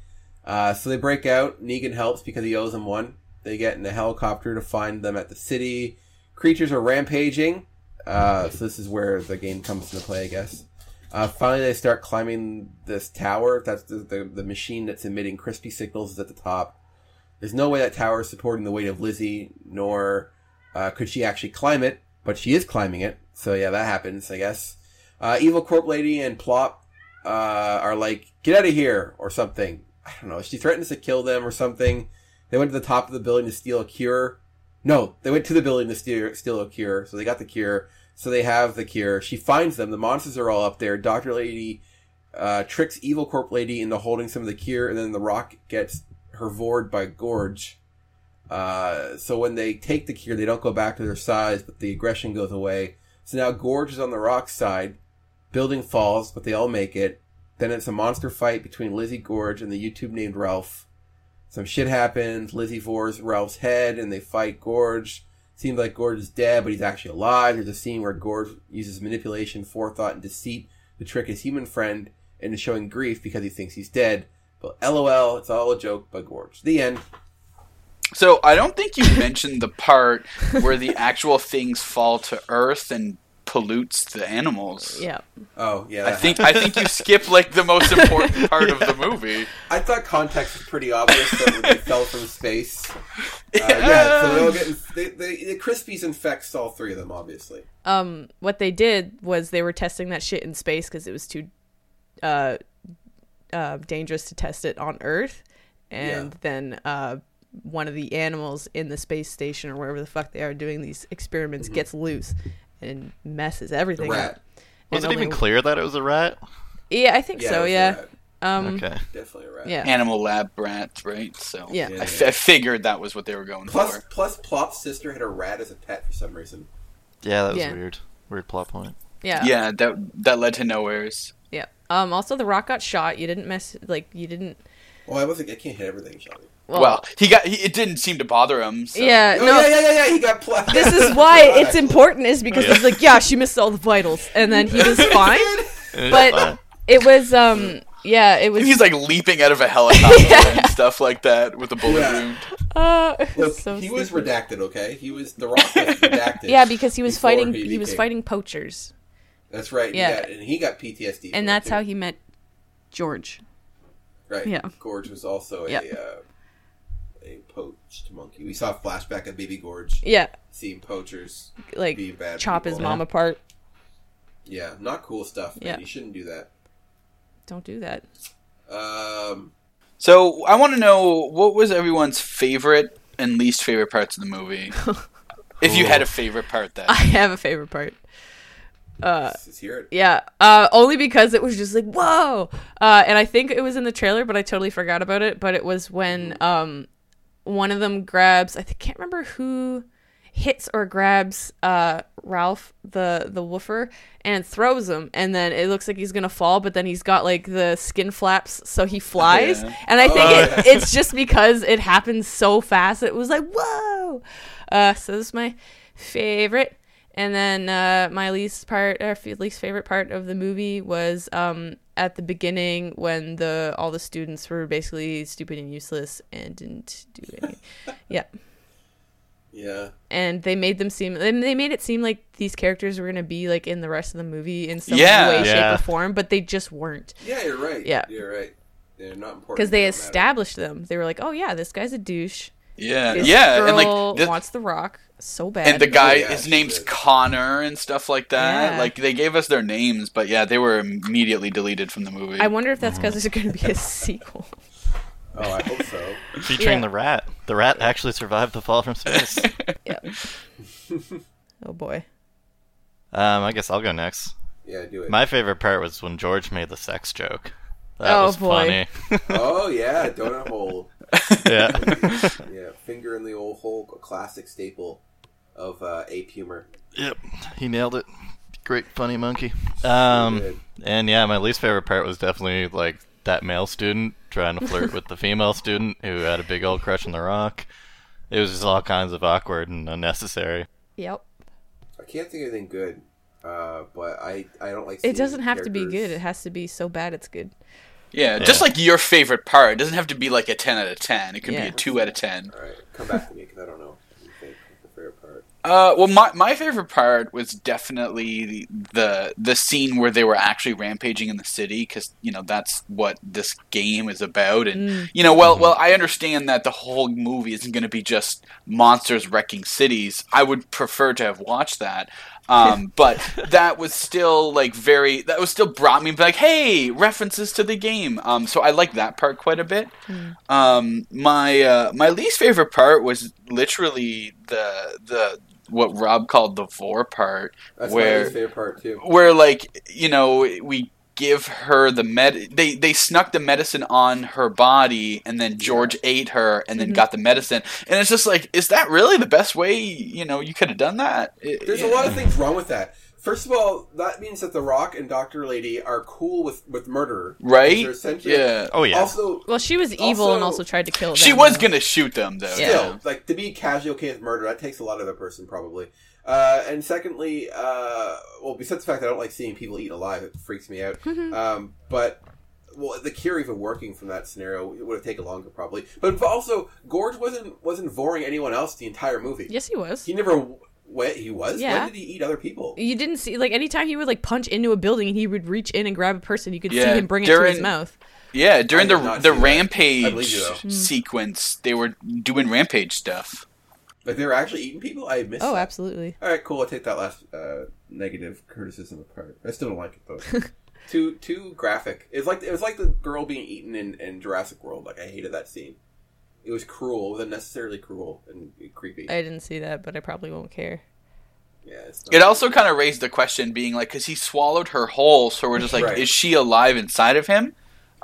Uh, so they break out. Negan helps because he owes them one. They get in a helicopter to find them at the city. Creatures are rampaging. Uh, so this is where the game comes into play, I guess. Uh, finally, they start climbing this tower. That's the, the, the machine that's emitting crispy signals is at the top. There's no way that tower is supporting the weight of Lizzie, nor uh, could she actually climb it, but she is climbing it. So yeah, that happens, I guess. Uh, Evil Corp Lady and Plop uh, are like, get out of here, or something. I don't know. She threatens to kill them or something. They went to the top of the building to steal a cure. No, they went to the building to steal, steal a cure, so they got the cure. So they have the cure. She finds them. The monsters are all up there. Doctor Lady uh, tricks Evil Corp Lady into holding some of the cure, and then the Rock gets her vored by Gorge. Uh, so when they take the cure, they don't go back to their size, but the aggression goes away. So now Gorge is on the Rock side. Building falls, but they all make it. Then it's a monster fight between Lizzie Gorge and the YouTube named Ralph. Some shit happens. Lizzie vores Ralph's head, and they fight Gorge. Seems like Gorge is dead, but he's actually alive. There's a scene where Gorge uses manipulation, forethought, and deceit to trick his human friend into showing grief because he thinks he's dead. But lol, it's all a joke by Gorge. The end. So I don't think you mentioned the part where the actual things fall to Earth and pollutes the animals. Yeah. Oh yeah, I that think I think you skip like the most important part of the movie. I thought context was pretty obvious that when they fell from space. Uh, yeah, so they'll get they, they, the Crispies infects all three of them, obviously. Um, what they did was they were testing that shit in space because it was too, uh, uh, dangerous to test it on Earth, and Yeah. then uh, one of the animals in the space station or wherever the fuck they are doing these experiments gets loose and messes everything rat. up. Was And it even only- clear that it was a rat? Yeah, I think Yeah, so. Yeah. Um. Okay. definitely a rat. Yeah. Animal lab rat, right? So Yeah. Yeah. I, f- I figured that was what they were going Plus, for. plus, Plop's sister had a rat as a pet for some reason. Yeah, that was Yeah. weird. Weird plot point. Yeah. Yeah, that that led to nowheres. Yeah. Um. Also, the rock got shot. You didn't mess. Like you didn't. Well, I wasn't. I can't hit everything, Shelby. Well, he got he, it didn't seem to bother him. So. yeah. Oh, no. yeah, yeah, yeah, yeah. He got. Pl- This is why it's important, is because he's like, yeah, she missed all the vitals, and then he was fine. But it was, um, yeah, it was. He's like leaping out of a helicopter and stuff like that with a bullet Yeah. wound. uh, was Look, so he was redacted. Okay, he was the Rock was redacted. Yeah, because he was fighting. he He, was fighting poachers, That's right. Yeah. Yeah, and he got PTSD. and that's how he met George. Right. yeah. George was also a Yeah. uh, a poached monkey. We saw a flashback of Baby Gorge Yeah, seeing poachers. like Be bad chop his people. mom apart. Yeah, not cool stuff. Man. Yeah. You shouldn't do that. Don't do that. Um, So I want to know what was everyone's favorite and least favorite parts of the movie. if you had a favorite part, then I have a favorite part. Uh, let's, let's hear it. Yeah, uh, only because it was just like whoa, uh, and I think it was in the trailer, but I totally forgot about it. But it was when um, one of them grabs. I can't remember who hits or grabs uh, Ralph the the woofer and throws him, and then it looks like he's gonna fall, but then he's got like the skin flaps, so he flies. Yeah. And I think Oh, it, yeah. it's just because it happens so fast. It was like whoa. Uh, so this is my favorite. And then uh, my least part, or least favorite part of the movie was um, at the beginning when the all the students were basically stupid and useless and didn't do anything. yeah, Yeah. and they made them seem, and they made it seem like these characters were gonna be like in the rest of the movie in some Yeah. way, Yeah. shape, or form, but they just weren't Yeah, you're right. Yeah. You're right. They're not important. because they don't matter. established them. They were like, oh yeah, this guy's a douche. Yeah, This yeah, girl and like this, wants the rock so bad. and the guy, yeah, his name's did. Connor and stuff like that. Yeah. Like they gave us their names, but yeah, they were immediately deleted from the movie. I wonder if that's because there's going to be a sequel. Oh, I hope so. Featuring Yeah. the rat. The rat actually survived the fall from space. yeah. Oh boy. um, I guess I'll go next. Yeah, do it. My favorite part was when George made the sex joke. That Oh, was boy. funny. oh yeah, donut hole. yeah. Yeah, finger in the old hole, a classic staple of uh, ape humor. Yep, he nailed it. Great funny monkey. Um, good. and yeah, my least favorite part was definitely like that male student trying to flirt with the female student who had a big old crush on the rock. It was just all kinds of awkward and unnecessary. Yep. I can't think of anything good, uh, but I I don't like. It doesn't have to be good. It has to be so bad it's good. Yeah, just like your favorite part. It doesn't have to be like a ten out of ten. It could be a two out of ten. All right, come back to me because I don't know. What you think what's the favorite part? Uh, well, my my favorite part was definitely the the, the scene where they were actually rampaging in the city because you know that's what this game is about, and you know, well, well, I understand that the whole movie isn't going to be just monsters wrecking cities. I would prefer to have watched that. Um, but that was still like very that was still brought me like hey references to the game. Um, so I like that part quite a bit. Um, my uh, my least favorite part was literally the the what Rob called the vor part, That's my where least favorite part too. where like you know we give her the med they they snuck the medicine on her body and then George ate her and then mm-hmm. got the medicine and it's just like is that really the best way you know you could have done that It- There's a lot of things wrong with that. First of all, that means that The Rock and Doctor Lady are cool with with murder, right yeah Oh yeah. Also, Well, she was evil and Also- also tried to kill them. she was gonna shoot them though Yeah. like to be casually okay with murder, that takes a lot of a person probably. Uh, and secondly, uh, well, besides the fact that I don't like seeing people eat alive, it freaks me out. um, but well, the cure even working from that scenario it would have taken longer probably. But also, Gorge wasn't wasn't voring anyone else the entire movie. Yes, he was. He never What he was? Yeah. When did he eat other people? You didn't see like anytime he would like punch into a building and he would reach in and grab a person, you could Yeah, see him bring it to his mouth. Yeah, during I did the not the see that. I rampage believe you, though. sequence, they were doing rampage stuff. Like they were actually eating people? I missed Oh, that. absolutely. All right, cool. I'll take that last uh, negative criticism apart. I still don't like it though. too too graphic. It's like it was like the girl being eaten in, in Jurassic World. Like I hated that scene. It was cruel. It was unnecessarily cruel and creepy. I didn't see that, but I probably won't care. yeah, it's not- It also kind of raised the question, being like, because he swallowed her whole, so we're just like, Right. is she alive inside of him?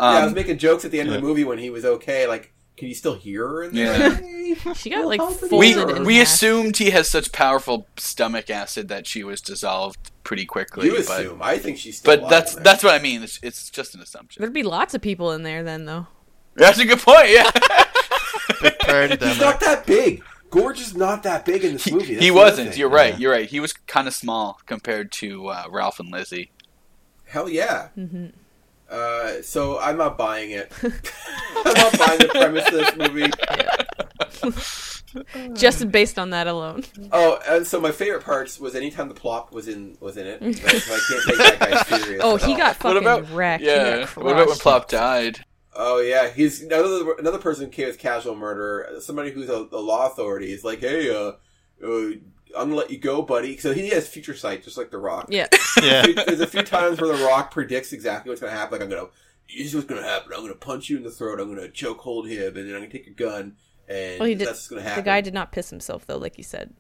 yeah, I was Um, making jokes at the end of the movie when he was okay. Like, can you still hear her? In there? Yeah. She got like well, folded we in we half. assumed he has such powerful stomach acid that she was dissolved pretty quickly. You but assume. I think she's still. but that's there. that's what I mean. It's, it's just an assumption. There'd be lots of people in there then, though. That's a good point. Yeah, Big party down He's not that big. Gorge is not that big in this he, movie. he That's the other wasn't. You're right. Yeah. You're right. He was kind of small compared to uh, Ralph and Lizzie. Hell yeah. hmm Uh, so I'm not buying it. I'm not buying the premise of this movie. Just based on that alone. Oh, and so my favorite parts was anytime the plop was in was in it. Like, so I can't take that guy serious. Oh, he all. got fucking what about wrecked. Yeah. What about when. Plop died? Oh yeah, he's another another person who came as casual murder. Somebody who's a, a law authority is like, hey, uh, uh, I'm gonna let you go, buddy. So he has future sight, just like The Rock. Yeah. Yeah. There's a few times where The Rock predicts exactly what's gonna happen. Like I'm gonna, this is what's gonna happen. I'm gonna punch you in the throat. I'm gonna choke hold him, and then I'm gonna take a gun, and Well, he did- that's what's gonna happen. The guy did not piss himself though, like you said.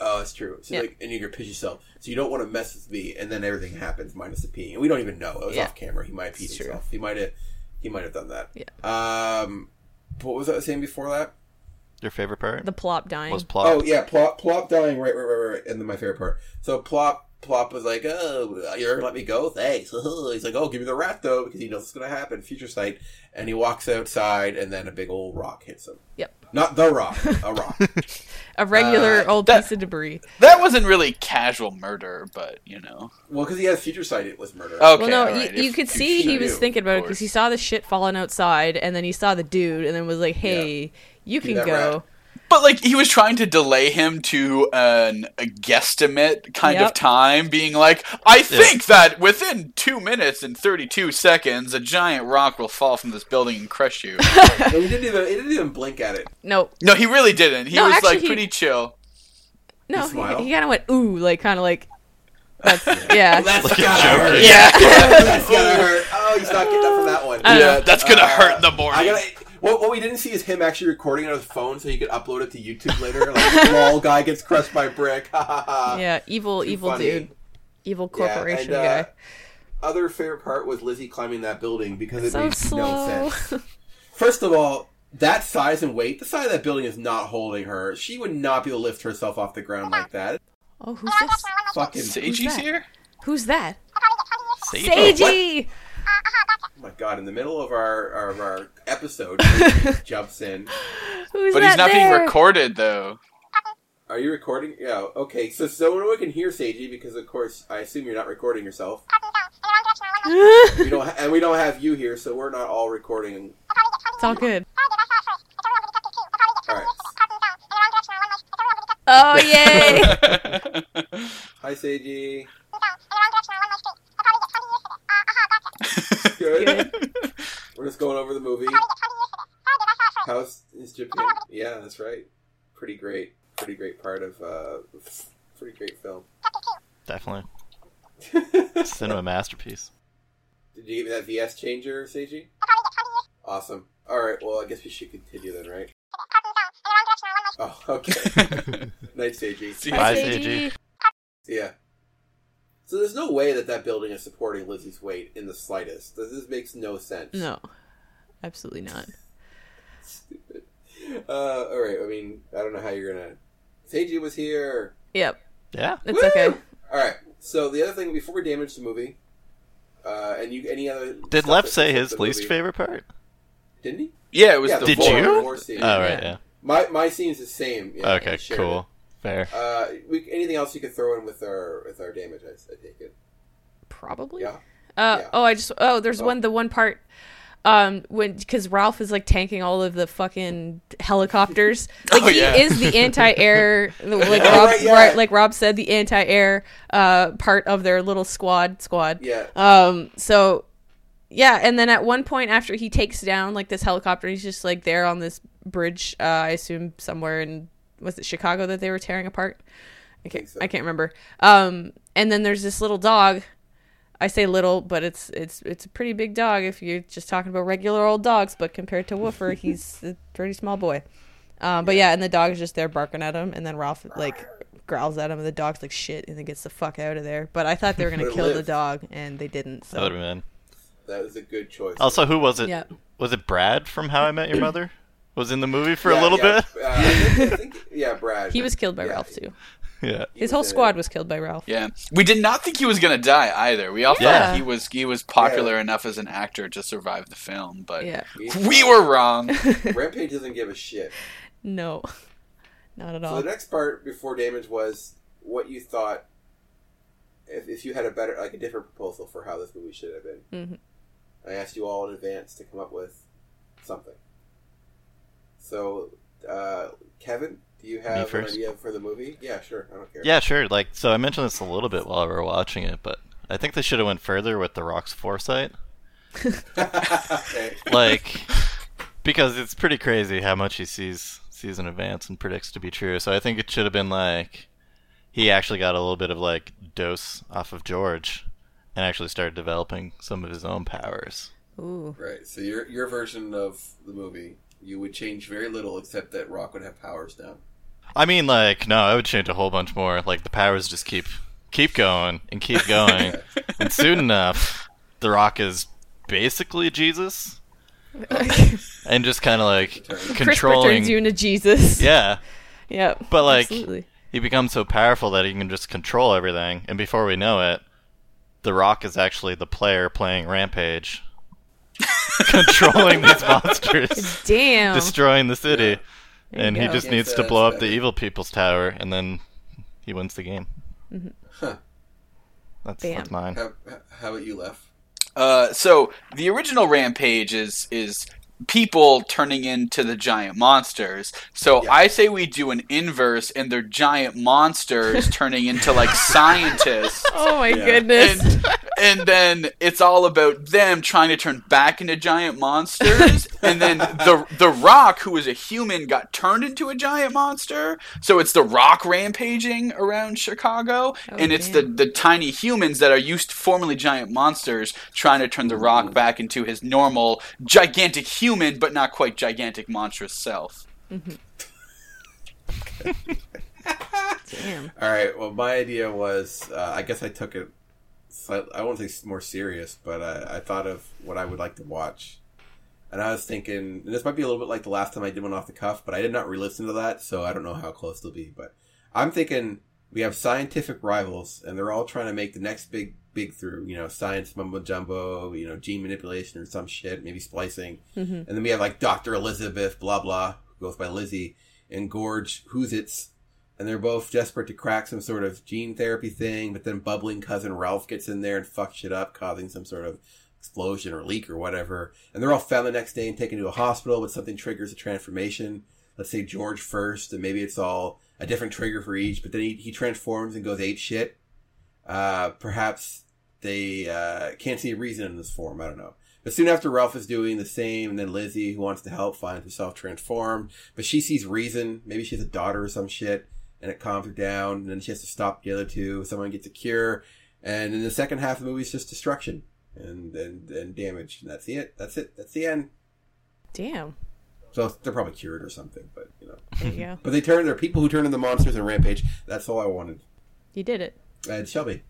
Oh, that's true. So Yeah. like, and you're gonna piss yourself. So you don't want to mess with me, and then everything happens minus the peeing. And we don't even know. It was Yeah. off camera. He might have peed It's true. himself. He might have. He might have done that. Yeah. Um, what was I saying before that? Your favorite part The plop dying. was plop. Oh yeah, plop plop dying. Right, right, right, right. And then my favorite part. So plop plop was like, "Oh, you're gonna let me go? Thanks." He's like, "Oh, give me the rat though," because he knows it's gonna happen. Future sight. And he walks outside, and then a big old rock hits him. Yep. Not the rock, a rock. A regular Uh, old that- piece of debris. That wasn't really casual murder, but you know. well, because he has future sight, it was murder. Okay, well, no, alright, you, you could see he was knew, thinking about it because he saw the shit falling outside, and then he saw the dude, and then was like, "Hey, you can go." rat. But like he was trying to delay him to an, a guesstimate kind Yep. of time, being like, "I think that within two minutes and thirty-two seconds, a giant rock will fall from this building and crush you." and he didn't even he didn't even blink at it. No, no, he really didn't. He No, was actually, like he- pretty chill. no, You smile? he, he kind of went ooh, like kind of like that's yeah. That's Like a gotta hurt. Yeah. That's gonna hurt. Oh, he's not getting up from that one. Yeah, that's gonna Uh, hurt in the I gotta. What, what we didn't see is him actually recording it on his phone, so he could upload it to YouTube later. Like, lol, guy gets crushed by brick. Ha ha ha. yeah, evil, Too evil funny. dude, evil Yeah, corporation and, uh, guy. Other favorite part was Lizzie climbing that building because it So made slow. no sense. First of all, that size and weight, the side of that building is not holding her. She would not be able to lift herself off the ground like that. oh, who's this? Fucking. Seiji's that? here. Who's that? Seiji. Seiji. Oh my god! In the middle of our of our episode, jumps in. Who's But that he's not being recorded though. Are you recording? Yeah. Okay. So so no one can hear Seiji because of course I assume you're not recording yourself. We don't ha- and we don't have you here, so we're not all recording. it's all good. All right. Oh yay! Hi, Seiji. Good. Good. We're just going over the movie. House is Japan. Yeah, that's right. Pretty great. Pretty great part of. uh Pretty great film. Definitely. Cinema masterpiece. Did you give me that VS changer, Seiji? Awesome. All right. Well, I guess we should continue then, right? Oh, okay. Night, Seiji. See- Bye, Hi, Seiji. Yeah. So there's no way that that building is supporting Lizzie's weight in the slightest. This, this makes no sense. No, absolutely not. Stupid. Uh, all right. I mean, I don't know how you're gonna. Seiji was here. Yep, Yeah. it's Woo! okay. All right. So the other thing before we damage the movie, uh, and you any other Did stuff Lef that say his least movie- favorite part? Didn't he? Yeah, it was Yeah, the Did war. you? war scene. Oh, right, Yeah. yeah. My my scene's the same. Yeah, Okay, shared cool. Fair. Uh, we, anything else you could throw in with our with our damage? I, I take it. Probably. Yeah. Uh, Yeah. Oh, I just. Oh, there's Oh. one. The one part. um when because Ralph is like tanking all of the fucking helicopters. Like Oh, he yeah. is the anti-air, like Yeah, Rob, right, yeah. right, like Rob said, the anti-air uh part of their little squad squad. Yeah. Um. So, yeah, and then at one point after he takes down like this helicopter, he's just like there on this bridge. Uh, I assume somewhere in was it Chicago that they were tearing apart. I can't. think so. I can't remember. Um. And then there's this little dog. I say little, but it's it's it's a pretty big dog if you're just talking about regular old dogs. But compared to Woofer, he's a pretty small boy. Um, but yeah, and the dog is just there barking at him, and then Ralph like growls at him, and the dog's like shit, and then gets the fuck out of there. But I thought they were gonna But it kill the dog, and they didn't. That would have been. That was a good choice. Also, who was it? yeah, Was it Brad from How I Met Your Mother? Was in the movie for Yeah, a little yeah. bit. Uh, I think, I think- yeah, Brad. he was killed by Yeah, Ralph too. Yeah. he His whole in it. squad was killed by Ralph. Yeah, we did not think he was gonna die either. We all Yeah. thought he was he was popular Yeah. enough as an actor to survive the film, but Yeah, we were wrong. Rampage doesn't give a shit. no, not at So all. the next part before damage was what you thought if, if you had a better, like a different proposal for how this movie should have been. mm-hmm. I asked you all in advance to come up with something. So, uh, Kevin, do you have an idea for the movie? Yeah, sure. I don't care. Yeah, sure. Like, so I mentioned this a little bit while we were watching it, but I think they should have went further with the Rock's foresight. okay. Like, because it's pretty crazy how much he sees sees in advance and predicts to be true. So I think it should have been like he actually got a little bit of like dose off of George and actually started developing some of his own powers. Ooh, Right. So your your version of the movie, you would change very little except that Rock would have powers now. I mean, like, no, I would change a whole bunch more. Like the powers just keep keep going and keep going, and soon enough, the Rock is basically Jesus, and just kind of like CRISPR controlling. turns you into Jesus. Yeah, yeah, But, like, absolutely. he becomes so powerful that he can just control everything, and before we know it, the Rock is actually the player playing Rampage, controlling these monsters, Damn. destroying the city, There you and he go. just Can't needs to that's blow up the better. evil people's tower, and then he wins the game. Huh. That's, Bam. that's mine. How, how about you, Left? Uh, so the original Rampage is is people turning into the giant monsters. So Yeah. I say we do an inverse, and they're giant monsters turning into like scientists. oh my Yeah. goodness. And, and then it's all about them trying to turn back into giant monsters. And then the the Rock, who is a human, got turned into a giant monster. So it's the Rock rampaging around Chicago, Oh, and it's the the tiny humans that are used formerly giant monsters trying to turn the Rock back into his normal gigantic human, but not quite gigantic monstrous self. Damn. All right. Well, my idea was, uh, I guess I took it. Slightly, I won't say more serious, but I, I thought of what I would like to watch, and I was thinking, and this might be a little bit like the last time I did one off the cuff, but I did not re-listen to that, so I don't know how close they'll be. But I'm thinking we have scientific rivals, and they're all trying to make the next big big through. You know, science mumbo jumbo, you know, gene manipulation or some shit, maybe splicing, Mhm. and then we have like Doctor Elizabeth, blah blah, who goes by Lizzie, and Gorge, who's it's and they're both desperate to crack some sort of gene therapy thing, but then bubbling cousin Ralph gets in there and fucks shit up, causing some sort of explosion or leak or whatever. And they're all found the next day and taken to a hospital, but something triggers a transformation. Let's say George first, and maybe it's all a different trigger for each, but then he, he transforms and goes ape shit. Uh, perhaps they uh, can't see a reason in this form. I don't know. But soon after, Ralph is doing the same, and then Lizzie, who wants to help, finds herself transformed. But she sees reason. Maybe she has a daughter or some shit and it calms her down. And then she has to stop the other two. Someone gets a cure, and in the second half of the movie, it's just destruction and and, and damage. And that's it. That's it. That's the end. Damn. So they're probably cured or something, but you know. Go. But they turn. They're people who turn into monsters in Rampage. That's all I wanted. You did it. And Shelby.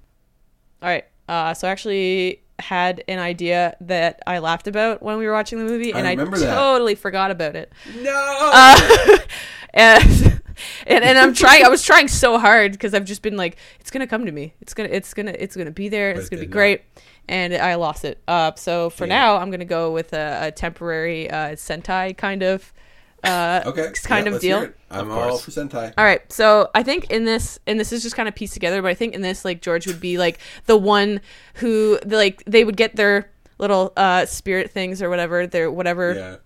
All right. Uh, so I actually had an idea that I laughed about when we were watching the movie, and I, that. totally forgot about it. No. Uh, and, and and I'm trying. I was trying so hard because I've just been like, it's gonna come to me. It's gonna it's gonna it's gonna be there. But It's gonna be great. And I lost it. Uh, so for Yeah. now, I'm gonna go with a, a temporary uh, Sentai kind of uh, okay. kind Yeah, of deal. I'm Of all for Sentai. All right, so I think in this, and this is just kind of pieced together, but I think in this, like George would be like the one who, the, like, they would get their little uh spirit things or whatever. They're whatever Yeah.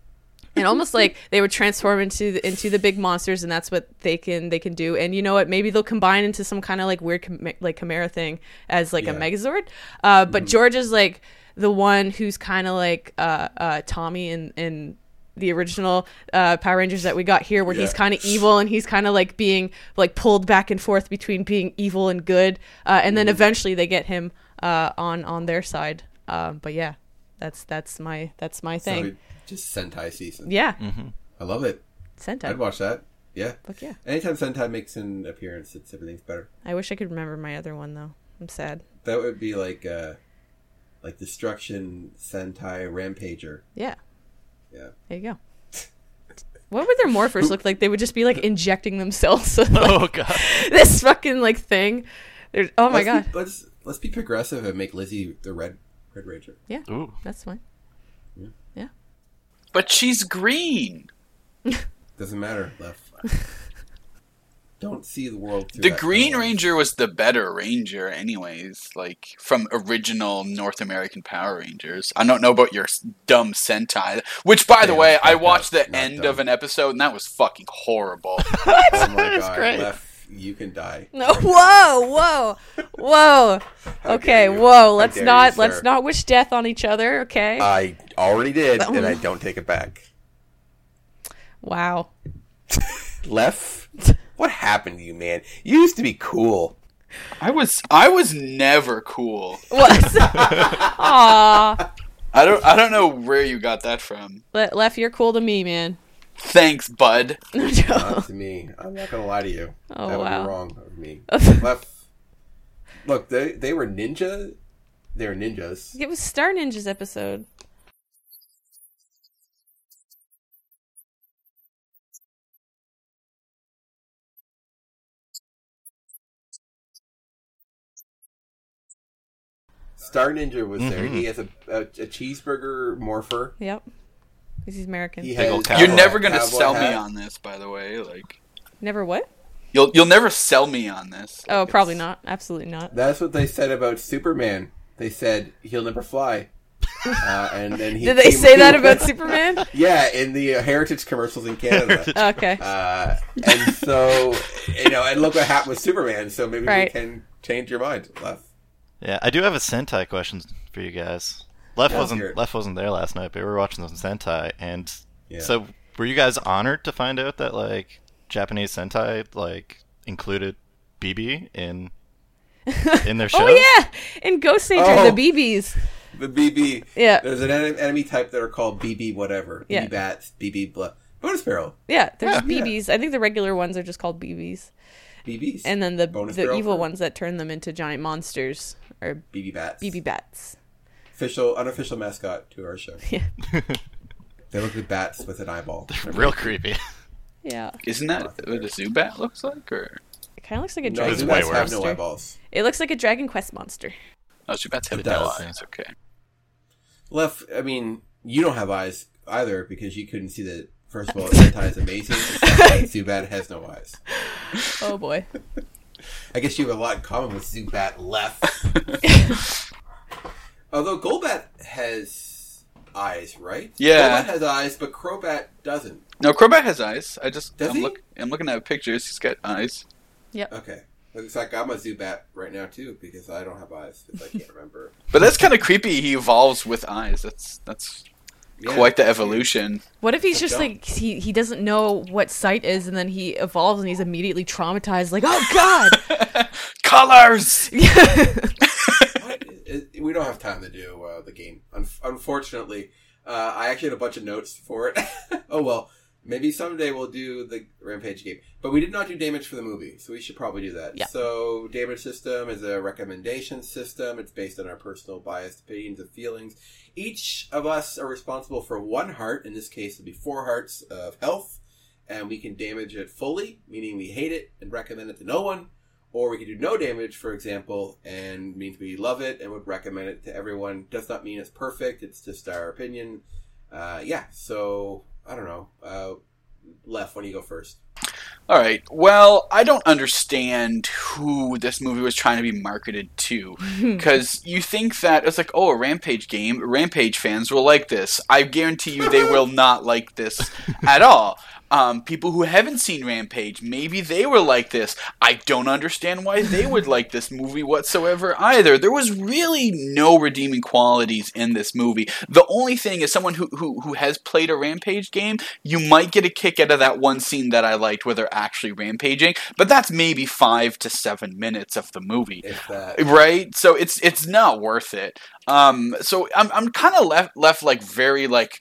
and almost like they would transform into the, into the big monsters and that's what they can they can do and you know what maybe they'll combine into some kind of like weird chim- like chimera thing as like a megazord uh, but george is like the one who's kind of like uh, uh, tommy in in the original uh, power rangers that we got here where he's kind of evil and he's kind of like being like pulled back and forth between being evil and good uh, and then eventually they get him uh, on on their side um, but yeah that's that's my that's my thing So just Sentai season. yeah I love it. Sentai. I'd watch that. Yeah. Fuck yeah. Anytime Sentai makes an appearance, it's everything's better. I wish I could remember my other one though. I'm sad. That would be like uh like Destruction Sentai Rampager. Yeah. Yeah. There you go. What would their morphers look like? They would just be like injecting themselves with like, Oh god. this fucking like thing. There's, oh my let's god. Be, let's let's be progressive and make Lizzie the red red ranger. Ooh. That's fine. Yeah. yeah. But she's green. Doesn't matter, left. Don't see the world through The that Green lens. Ranger was the better Ranger, anyways. Like from original North American Power Rangers. I don't know about your dumb Sentai, which, by the way, I watched up, the not end dumb. of an episode, and that was fucking horrible. Oh my god, great. left, you can die. No, whoa, whoa, whoa. Okay, whoa. Let's not you, let's not wish death on each other. Okay. I already did, and I don't take it back. wow. Left, what happened to you, man? You used to be cool. I was I was never cool. What? Aw. I don't I don't know where you got that from. Le- Left, you're cool to me, man. Thanks, bud. no. Not to me. I'm not gonna lie to you. Oh, that would wow. be wrong of me. Left. Look, they they were ninja. They were ninjas. it was Star Ninjas episode. Star Ninja was there. Mhm. He has a, a, a cheeseburger morpher. Yep. 'Cause he's American. He Big has ol' You're never gonna cowboy sell me on this, by the way. Like Never what? you'll you'll never sell me on this. Oh, probably not. Absolutely not. That's what they said about Superman. They said he'll never fly. Uh, and then he Did they say that about Superman? Yeah, in the uh, heritage commercials in Canada. Okay. uh, and so you know, and look what happened with Superman. So maybe Right. we can change your mind. Left. Yeah, I do have a Sentai question for you guys. Left Yeah, wasn't it. Left wasn't there last night, but we were watching some Sentai, and Yeah. so were you guys honored to find out that like Japanese Sentai like included BB in in their oh, show? Oh yeah, in Ghost Ranger, Oh. the BBs. the BB. Yeah. There's an en- enemy type that are called BB whatever. Yeah. BB bats. BB blah. Bonus barrel. Yeah, there's Yeah. BBs. I think the regular ones are just called BBs, BBs. and then the Bonus the evil for- ones that turn them into giant monsters are BB bats. BB bats. Official, unofficial mascot to our show. Yeah. They look like bats with an eyeball. Real creepy. Yeah, Isn't that what a Zubat looks like? Or it kind of looks like a No, Dragon It's Zubats way Quest have no eyeballs. It looks like a Dragon Quest monster. oh, Zubats have It no does. eyes. Okay. Left, I mean, you don't have eyes either because you couldn't see that. First of all, Sentai is amazing. and Zubat has no eyes. Oh boy. I guess you have a lot in common with Zubat left. Although Golbat has eyes, right? Yeah. Golbat has eyes, but Crobat doesn't. No, Crobat has eyes. I just Does I'm, he? look, I'm looking at pictures. He's got eyes. Yep. Okay. Looks like I'm a Zubat right now too because I don't have eyes because I can't remember. But that's kind of creepy. He evolves with eyes. That's that's Yeah. quite the evolution. What if he's just dumb. like he he doesn't know what sight is, and then he evolves and he's immediately traumatized, like oh god. Colors. We don't have time to do uh, the game. Un- unfortunately, uh, I actually had a bunch of notes for it. oh well, maybe someday we'll do the Rampage game. But we did not do damage for the movie, so we should probably do that. Yeah. So, damage system is a recommendation system. It's based on our personal biased opinions and feelings. Each of us are responsible for one heart. In this case, it'll be four hearts of health, and we can damage it fully, meaning we hate it and recommend it to no one or we can do no damage, for example, and means we love it and would recommend it to everyone. Does not mean it's perfect; it's just our opinion. Uh, yeah, so I don't know. Uh, left, when you go first? All right. Well, I don't understand who this movie was trying to be marketed to. Because you think that it's like, oh, a Rampage game, Rampage fans will like this. I guarantee you they will not like this at all. Um, people who haven't seen Rampage, maybe they were like this. I don't understand why they would like this movie whatsoever either. There was really no redeeming qualities in this movie. The only thing is someone who, who, who has played a Rampage game, you might get a kick out of that one scene that I liked where they're actually rampaging, but that's maybe five to seven minutes of the movie. Right? So it's it's not worth it. Um so I'm I'm kind of left left like very like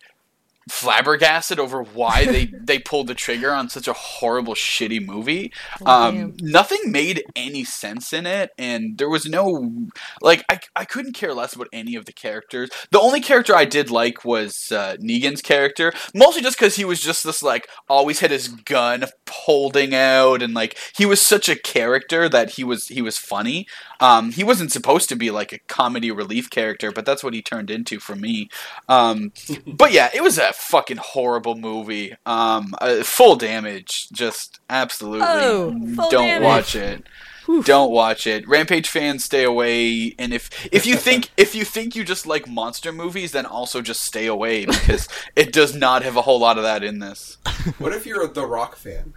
flabbergasted over why they they pulled the trigger on such a horrible shitty movie. Um nothing made any sense in it and there was no like I, I couldn't care less about any of the characters. The only character i did like was uh, negan's character mostly just because he was just this like always had his gun holding out and like he was such a character that he was he was funny. Um he wasn't supposed to be like a comedy relief character but that's what he turned into for me. Um but yeah it was a fucking horrible movie. Um, uh, full damage, just absolutely. Oh, don't damage. watch it. Don't watch it. Rampage fans, stay away. And if if you think if you think you just like monster movies, then also just stay away because it does not have a whole lot of that in this. What if you're a The Rock fan?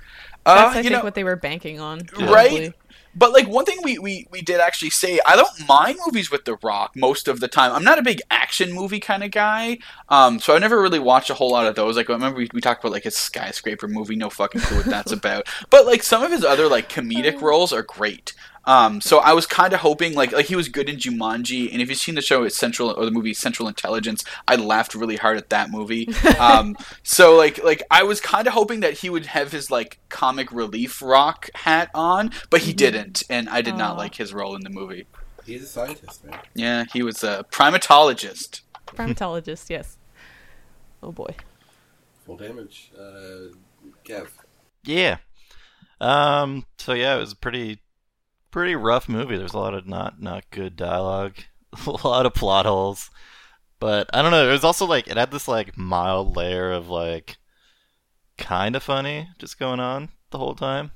Uh, That's I you think know, what they were banking on. Right? But like one thing we, we, we did actually say, I don't mind movies with The Rock most of the time. I'm not a big action movie kind of guy, um, so I never really watched a whole lot of those. Like I remember we, we talked about like his skyscraper movie, no fucking clue what that's about. But like some of his other like comedic roles are great. Um, so I was kind of hoping like like he was good in Jumanji, and if you've seen the show it's Central or the movie Central Intelligence, I laughed really hard at that movie. Um, so like like I was kind of hoping that he would have his like comic relief rock hat on, but he didn't, and I did not like his role in the movie. He's a scientist, man. Yeah, he was a primatologist. Primatologist, yes. Oh boy. Full damage. Uh, Kev. Yeah. Um. So yeah, it was a pretty, pretty rough movie. There's a lot of not not good dialogue, a lot of plot holes, but I don't know. It was also like it had this like mild layer of like, kind of funny just going on the whole time.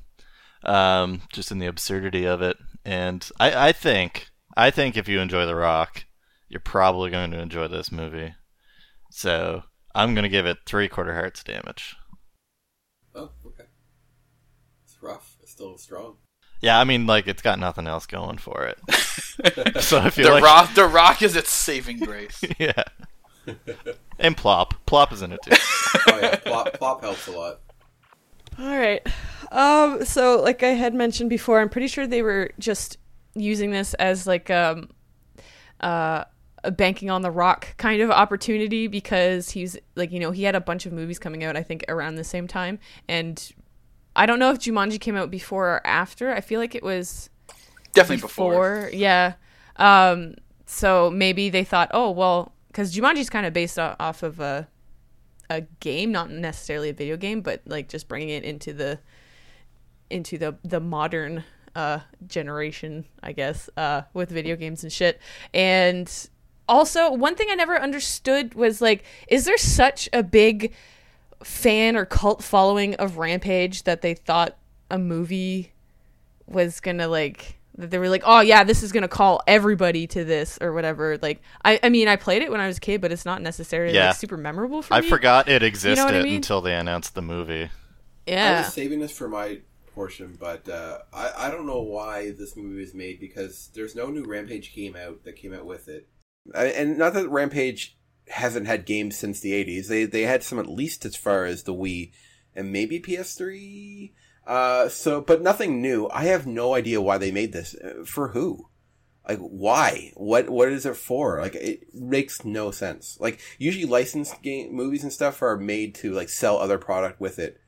Um, just in the absurdity of it, and I I think I think if you enjoy The Rock, you're probably going to enjoy this movie. So I'm gonna give it three quarter hearts damage. Oh, okay. It's rough. It's still strong. Yeah, I mean, like it's got nothing else going for it. so I feel The like, Rock, the Rock is its saving grace. yeah. And Plop, Plop is in it too. Oh yeah, plop, plop helps a lot. All right. Um so like I had mentioned before, I'm pretty sure they were just using this as like um uh a banking on the rock kind of opportunity because he's like you know he had a bunch of movies coming out I think around the same time and I don't know if Jumanji came out before or after. I feel like it was Definitely before. before. Yeah. Um, so maybe they thought, oh well, because Jumanji's kind of based off of a a game, not necessarily a video game, but like just bringing it into the into the the modern uh generation, I guess, uh with video games and shit. And also, one thing I never understood was like, is there such a big fan or cult following of Rampage that they thought a movie was gonna like that they were like, oh yeah, this is gonna call everybody to this or whatever. Like, I, I mean, I played it when I was a kid, but it's not necessarily Yeah. like super memorable for I me. I forgot it existed what I mean? until they announced the movie. Yeah, I was saving this for my portion, but uh, I, I don't know why this movie was made because there's no new Rampage game out that came out with it. I, and not that Rampage hasn't had games since the 80s. They they had some at least as far as the Wii and maybe PS3. Uh, so, but nothing new. I have no idea why they made this. Uh, For who? Like, why? What What is it for? Like, it makes no sense. Like, usually licensed game movies and stuff are made to like sell other product with it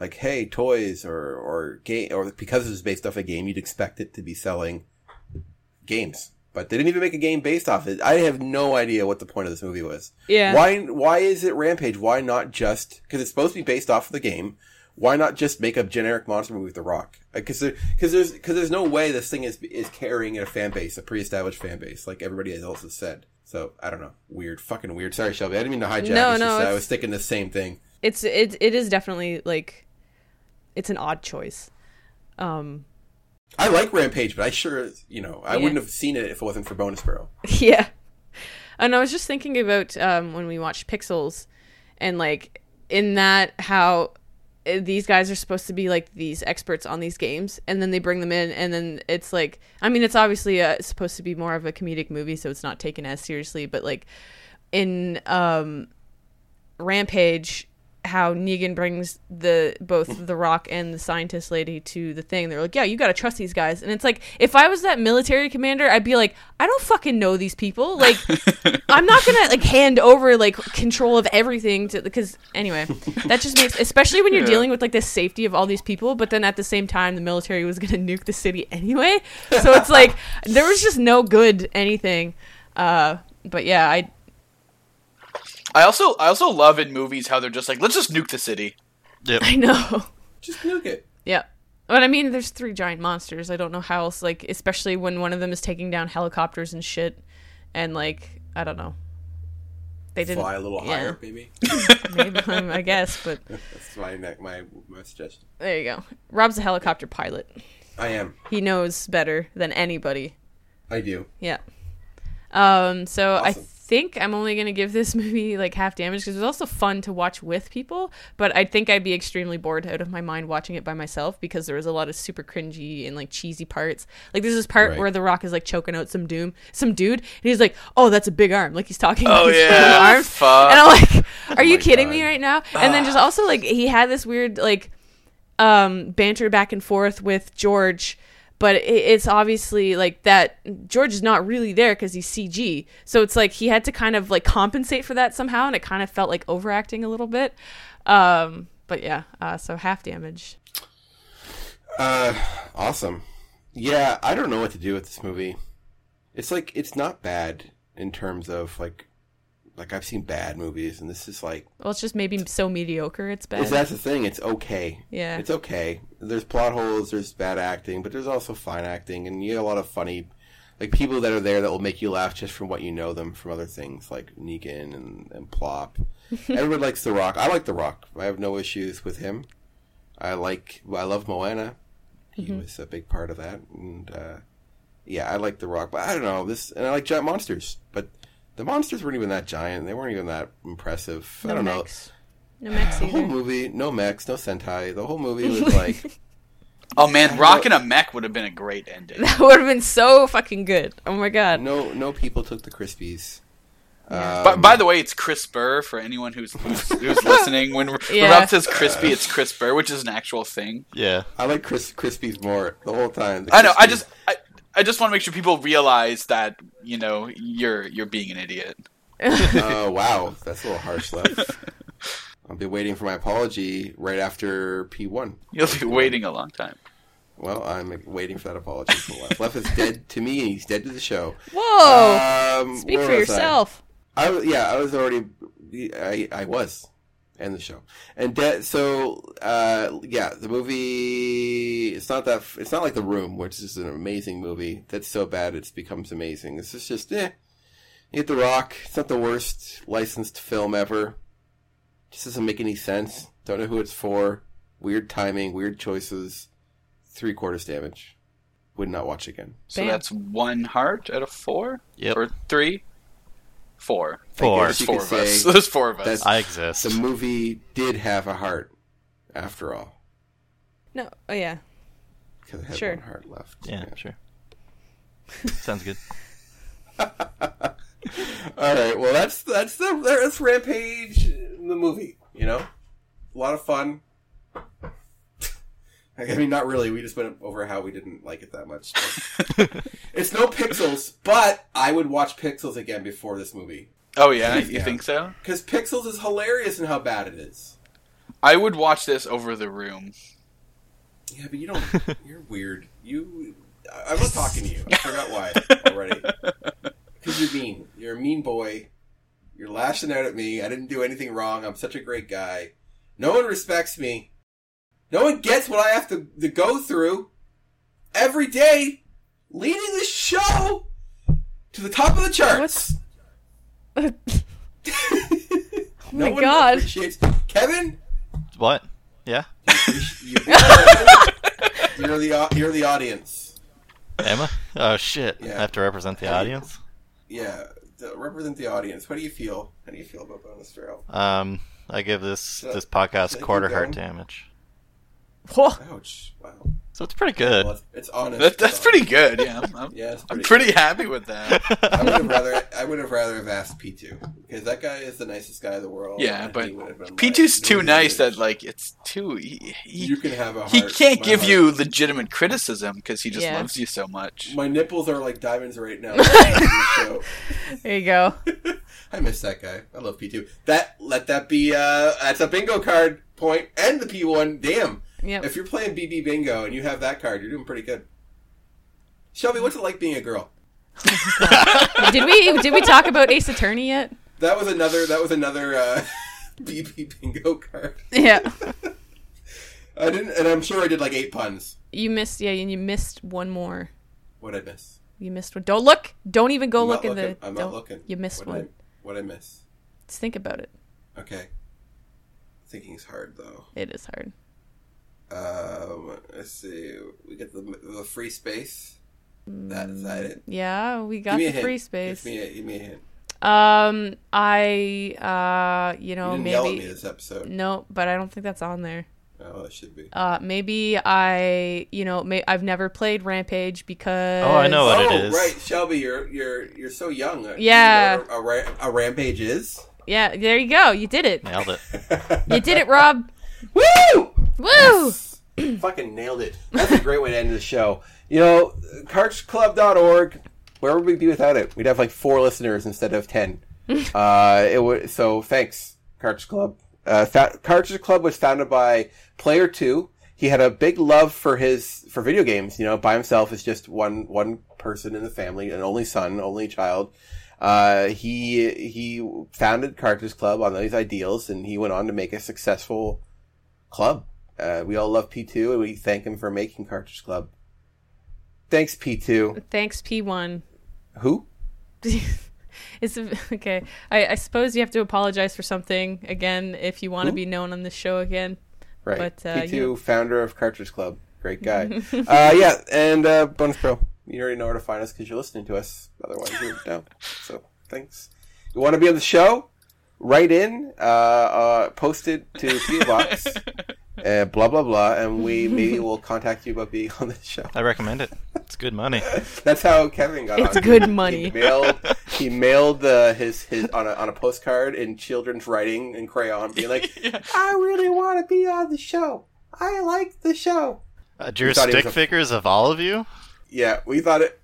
like hey toys or or game or because it was based off a game you'd expect it to be selling games but they didn't even make a game based off it. I have no idea what the point of this movie was. Yeah. why why is it rampage? Why not just because it's supposed to be based off of the game why not just make a generic monster movie with the rock? Because because there's because there's no way this thing is is carrying a fan base a pre-established fan base like everybody else has said. So i don't know. Weird. Fucking weird. Sorry shelby. I didn't mean to hijack. No, it's no, i was thinking the same thing. It's it it is definitely like it's an odd choice. Um, I like Rampage, but I sure, you know, I Yeah. wouldn't have seen it if it wasn't for Bonus Barrel. yeah. And I was just thinking about um, when we watched Pixels, and like in that how uh, these guys are supposed to be like these experts on these games, and then they bring them in, and then it's like, I mean, it's obviously uh supposed to be more of a comedic movie, so it's not taken as seriously, but like in um, Rampage, how Negan brings the both the Rock and the scientist lady to the thing. They're like, "Yeah, you got to trust these guys." And it's like, if I was that military commander, I'd be like, "I don't fucking know these people. Like, I'm not gonna like hand over like control of everything to because anyway, that just makes especially when you're Yeah. dealing with like the safety of all these people. But then at the same time, the military was gonna nuke the city anyway, so it's like there was just no good anything. Uh, but yeah, I I also I also love in movies how they're just like let's just nuke the city. Yep. I know. Just nuke it. Yeah. But I mean, there's three giant monsters. I don't know how else, like, especially when one of them is taking down helicopters and shit. And, like, I don't know. They didn't. Fly a little yeah. higher, maybe. Maybe, um, I guess, but That's my ne- my my suggestion. there you go. Rob's a helicopter pilot. I am. He knows better than anybody. I do. Yeah. Um, so I Awesome. Think I'm only gonna give this movie like half damage because it was also fun to watch with people, but I think I'd be extremely bored out of my mind watching it by myself because there was a lot of super cringy and like cheesy parts. Like there's this part Right. where The Rock is like choking out some doom, some dude, and he's like, "Oh, that's a big arm," like he's talking. Oh about his yeah, arms. fuck. And I'm like, "Are you kidding God. me right now?" And then just also like he had this weird like um banter back and forth with George, but it's obviously like that George is not really there because he's CG. So it's like he had to kind of like compensate for that somehow, and it kind of felt like overacting a little bit. Um, but yeah, uh, so half damage. Uh, awesome. Yeah, I don't know what to do with this movie. It's like it's not bad in terms of like, like I've seen bad movies, and this is like Well, it's just maybe so mediocre. It's bad. Is that's the thing? It's okay. Yeah. It's okay. There's plot holes, there's bad acting, but there's also fine acting, and you get a lot of funny, like people that are there that will make you laugh just from what you know them from other things, like Negan and, and Plop. Everyone likes The Rock. I like The Rock. I have no issues with him. I like. I love Moana. He was a big part of that, and uh, yeah, I like The Rock. But I don't know this, and I like giant monsters, but. The monsters weren't even that giant. They weren't even that impressive. I don't know. No mechs The whole movie, no mechs, no Sentai. The whole movie was like, Oh man, rocking a mech would have been a great ending. That would have been so fucking good. Oh my god. no, no people took the Krispies. Yeah. But Um, by the way, it's CRISPR for anyone who's who's, who's listening. When, when Yeah. Rob says crispy, it's CRISPR, which is an actual thing. Yeah. I like Kris, Krispies more the whole time. The I know. I just I, I just want to make sure people realize that you know you're you're being an idiot. Oh wow, that's a little harsh, Left. I'll be waiting for my apology right after P one. You'll be waiting a long time. Well, I'm waiting for that apology from Left. Left is dead to me, and he's dead to the show. Whoa. Um, Speak for was I? yourself. I yeah, I was already, I, I was, and the show, and de- so, uh, yeah, the movie. It's not that. It's not like The Room, which is an amazing movie. That's so bad it becomes amazing. This is just, eh. You hit the rock. It's not the worst licensed film ever. Just doesn't make any sense. Don't know who it's for. Weird timing. Weird choices. Three quarters damage. Would not watch again. So Bam. that's one heart out of four Yep. or three, four. Four. There's guess four of us. say There's four of us. I exist. the movie did have a heart, after all. No. Oh yeah. Because it had Sure. one heart left. yeah, sure. Sounds good. All right. Well, that's that's the that's Rampage, the movie. You know, a lot of fun. I mean, not really. We just went over how we didn't like it that much. it's no Pixels, but I would watch Pixels again before this movie oh yeah, you Yeah. think so? because Pixels is hilarious in how bad it is. I would watch this over the room. Yeah, but you don't. You're weird. You. I- I'm talking to you. I forgot why already. Because you're mean. You're a mean boy. You're lashing out at me. I didn't do anything wrong. I'm such a great guy. No one respects me. No one gets what I have to, to go through every day, leading this show to the top of the charts. Oh no my one God. appreciates Kevin. What? Yeah. You You, you, you're the you're the audience. Emma? Oh shit! Yeah. I have to represent the audience. Yeah, to represent the audience. What do you feel? How do you feel about bonus barrel? Um, I give this Should I- this podcast should quarter heart damage, Whoa. Ouch! Wow. so it's pretty good. Well, it's, it's honest. That, that's pretty good. Yeah, I'm, I'm, Yeah, it's I'm pretty pretty happy with that. I would have rather I would have rather have asked P two because that guy is the nicest guy in the world. Yeah, but he would have been P2's like, too nice that like it's too. He, he, you can have a. He can't give heart- you legitimate criticism because he just Yeah. loves you so much. My nipples are like diamonds right now. So, There you go. I miss that guy. I love P two. That let that be. uh That's a bingo card point and the P one. Damn. Yep. If you're playing BB bingo and you have that card, you're doing pretty good. Shelby, what's it like being a girl? did we did we talk about Ace Attorney yet? That was another. That was another uh, BB bingo card. Yeah. I didn't, and I'm sure I did like eight puns. You missed yeah, and you missed one more. What I miss? You missed one. Don't look. Don't even go look in the. I'm not looking. You missed what one. I, what I miss? Just think about it. Okay. Thinking's hard though. It is hard. Um, let's see. We get the the free space. That is that it. Yeah, we got the hint. free space. Give me a, give me a hint. Um, I uh, you know, you didn't yell at me maybe this episode. no, but I don't think that's on there. Oh, it should be. Uh, maybe I, you know, may I've never played Rampage because. Oh, I know what it oh, is. right, Shelby, you're you're you're so young. Uh, Yeah. you know a, a, a rampage is. Yeah, there you go. You did it. Nailed it. You did it, Rob. Woo! Woo! Fucking nailed it. That's a great way to end the show. You know, cartridgeclub.org, where would we be without it? We'd have like four listeners instead of ten. uh, it would, so thanks, Cartridge Club. Uh, fa- Cartridge Club was founded by Player Two. He had a big love for his for video games. You know, by himself is just one one person in the family, an only son, only child. Uh, he he founded Cartridge Club on these ideals, and he went on to make a successful club. Uh, we all love P2, and we thank him for making Cartridge Club. Thanks, P2. Thanks, P1. Who? it's okay. I, I suppose you have to apologize for something again if you want to be known on the show again. Right. But, uh, P2, you- founder of Cartridge Club. Great guy. uh, yeah, and uh, Bonus Pro. You already know where to find us because you're listening to us. Otherwise, you're down. So, thanks. You want to be on the show? Write in, uh, uh, post it to PO Box, uh, blah, blah, blah, and we maybe will contact you about being on the show. I recommend it. It's good money. That's how Kevin got on. It's on. good He money. mailed he mailed uh, his his on a on a postcard in children's writing in crayon, being like, "I really want to be on the show. I like the show." Uh, drew You thought he was stick a- figures of all of you. Yeah, we thought it.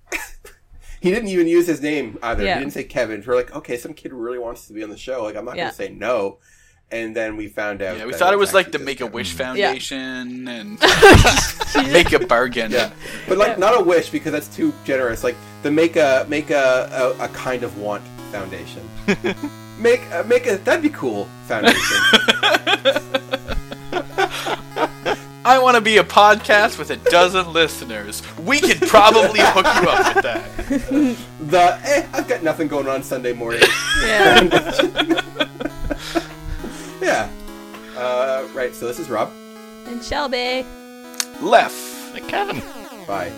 he didn't even use his name either. Yeah. He didn't say Kevin. We're like, okay, some kid really wants to be on the show. Like, I'm not Yeah. gonna say no. And then we found out. Yeah, we thought it was like the Make a Wish Kevin. Foundation and make a bargain. Yeah, but like not a wish because that's too generous. Like the make a make a a, a kind of want foundation. make uh, make a that'd be cool foundation. I want to be a podcast with a dozen listeners. We could probably hook you up with that. the eh, I've got nothing going on Sunday morning. Yeah. Yeah. Uh, right. So this is Rob. and Shelby. Left. Like Kevin. Bye.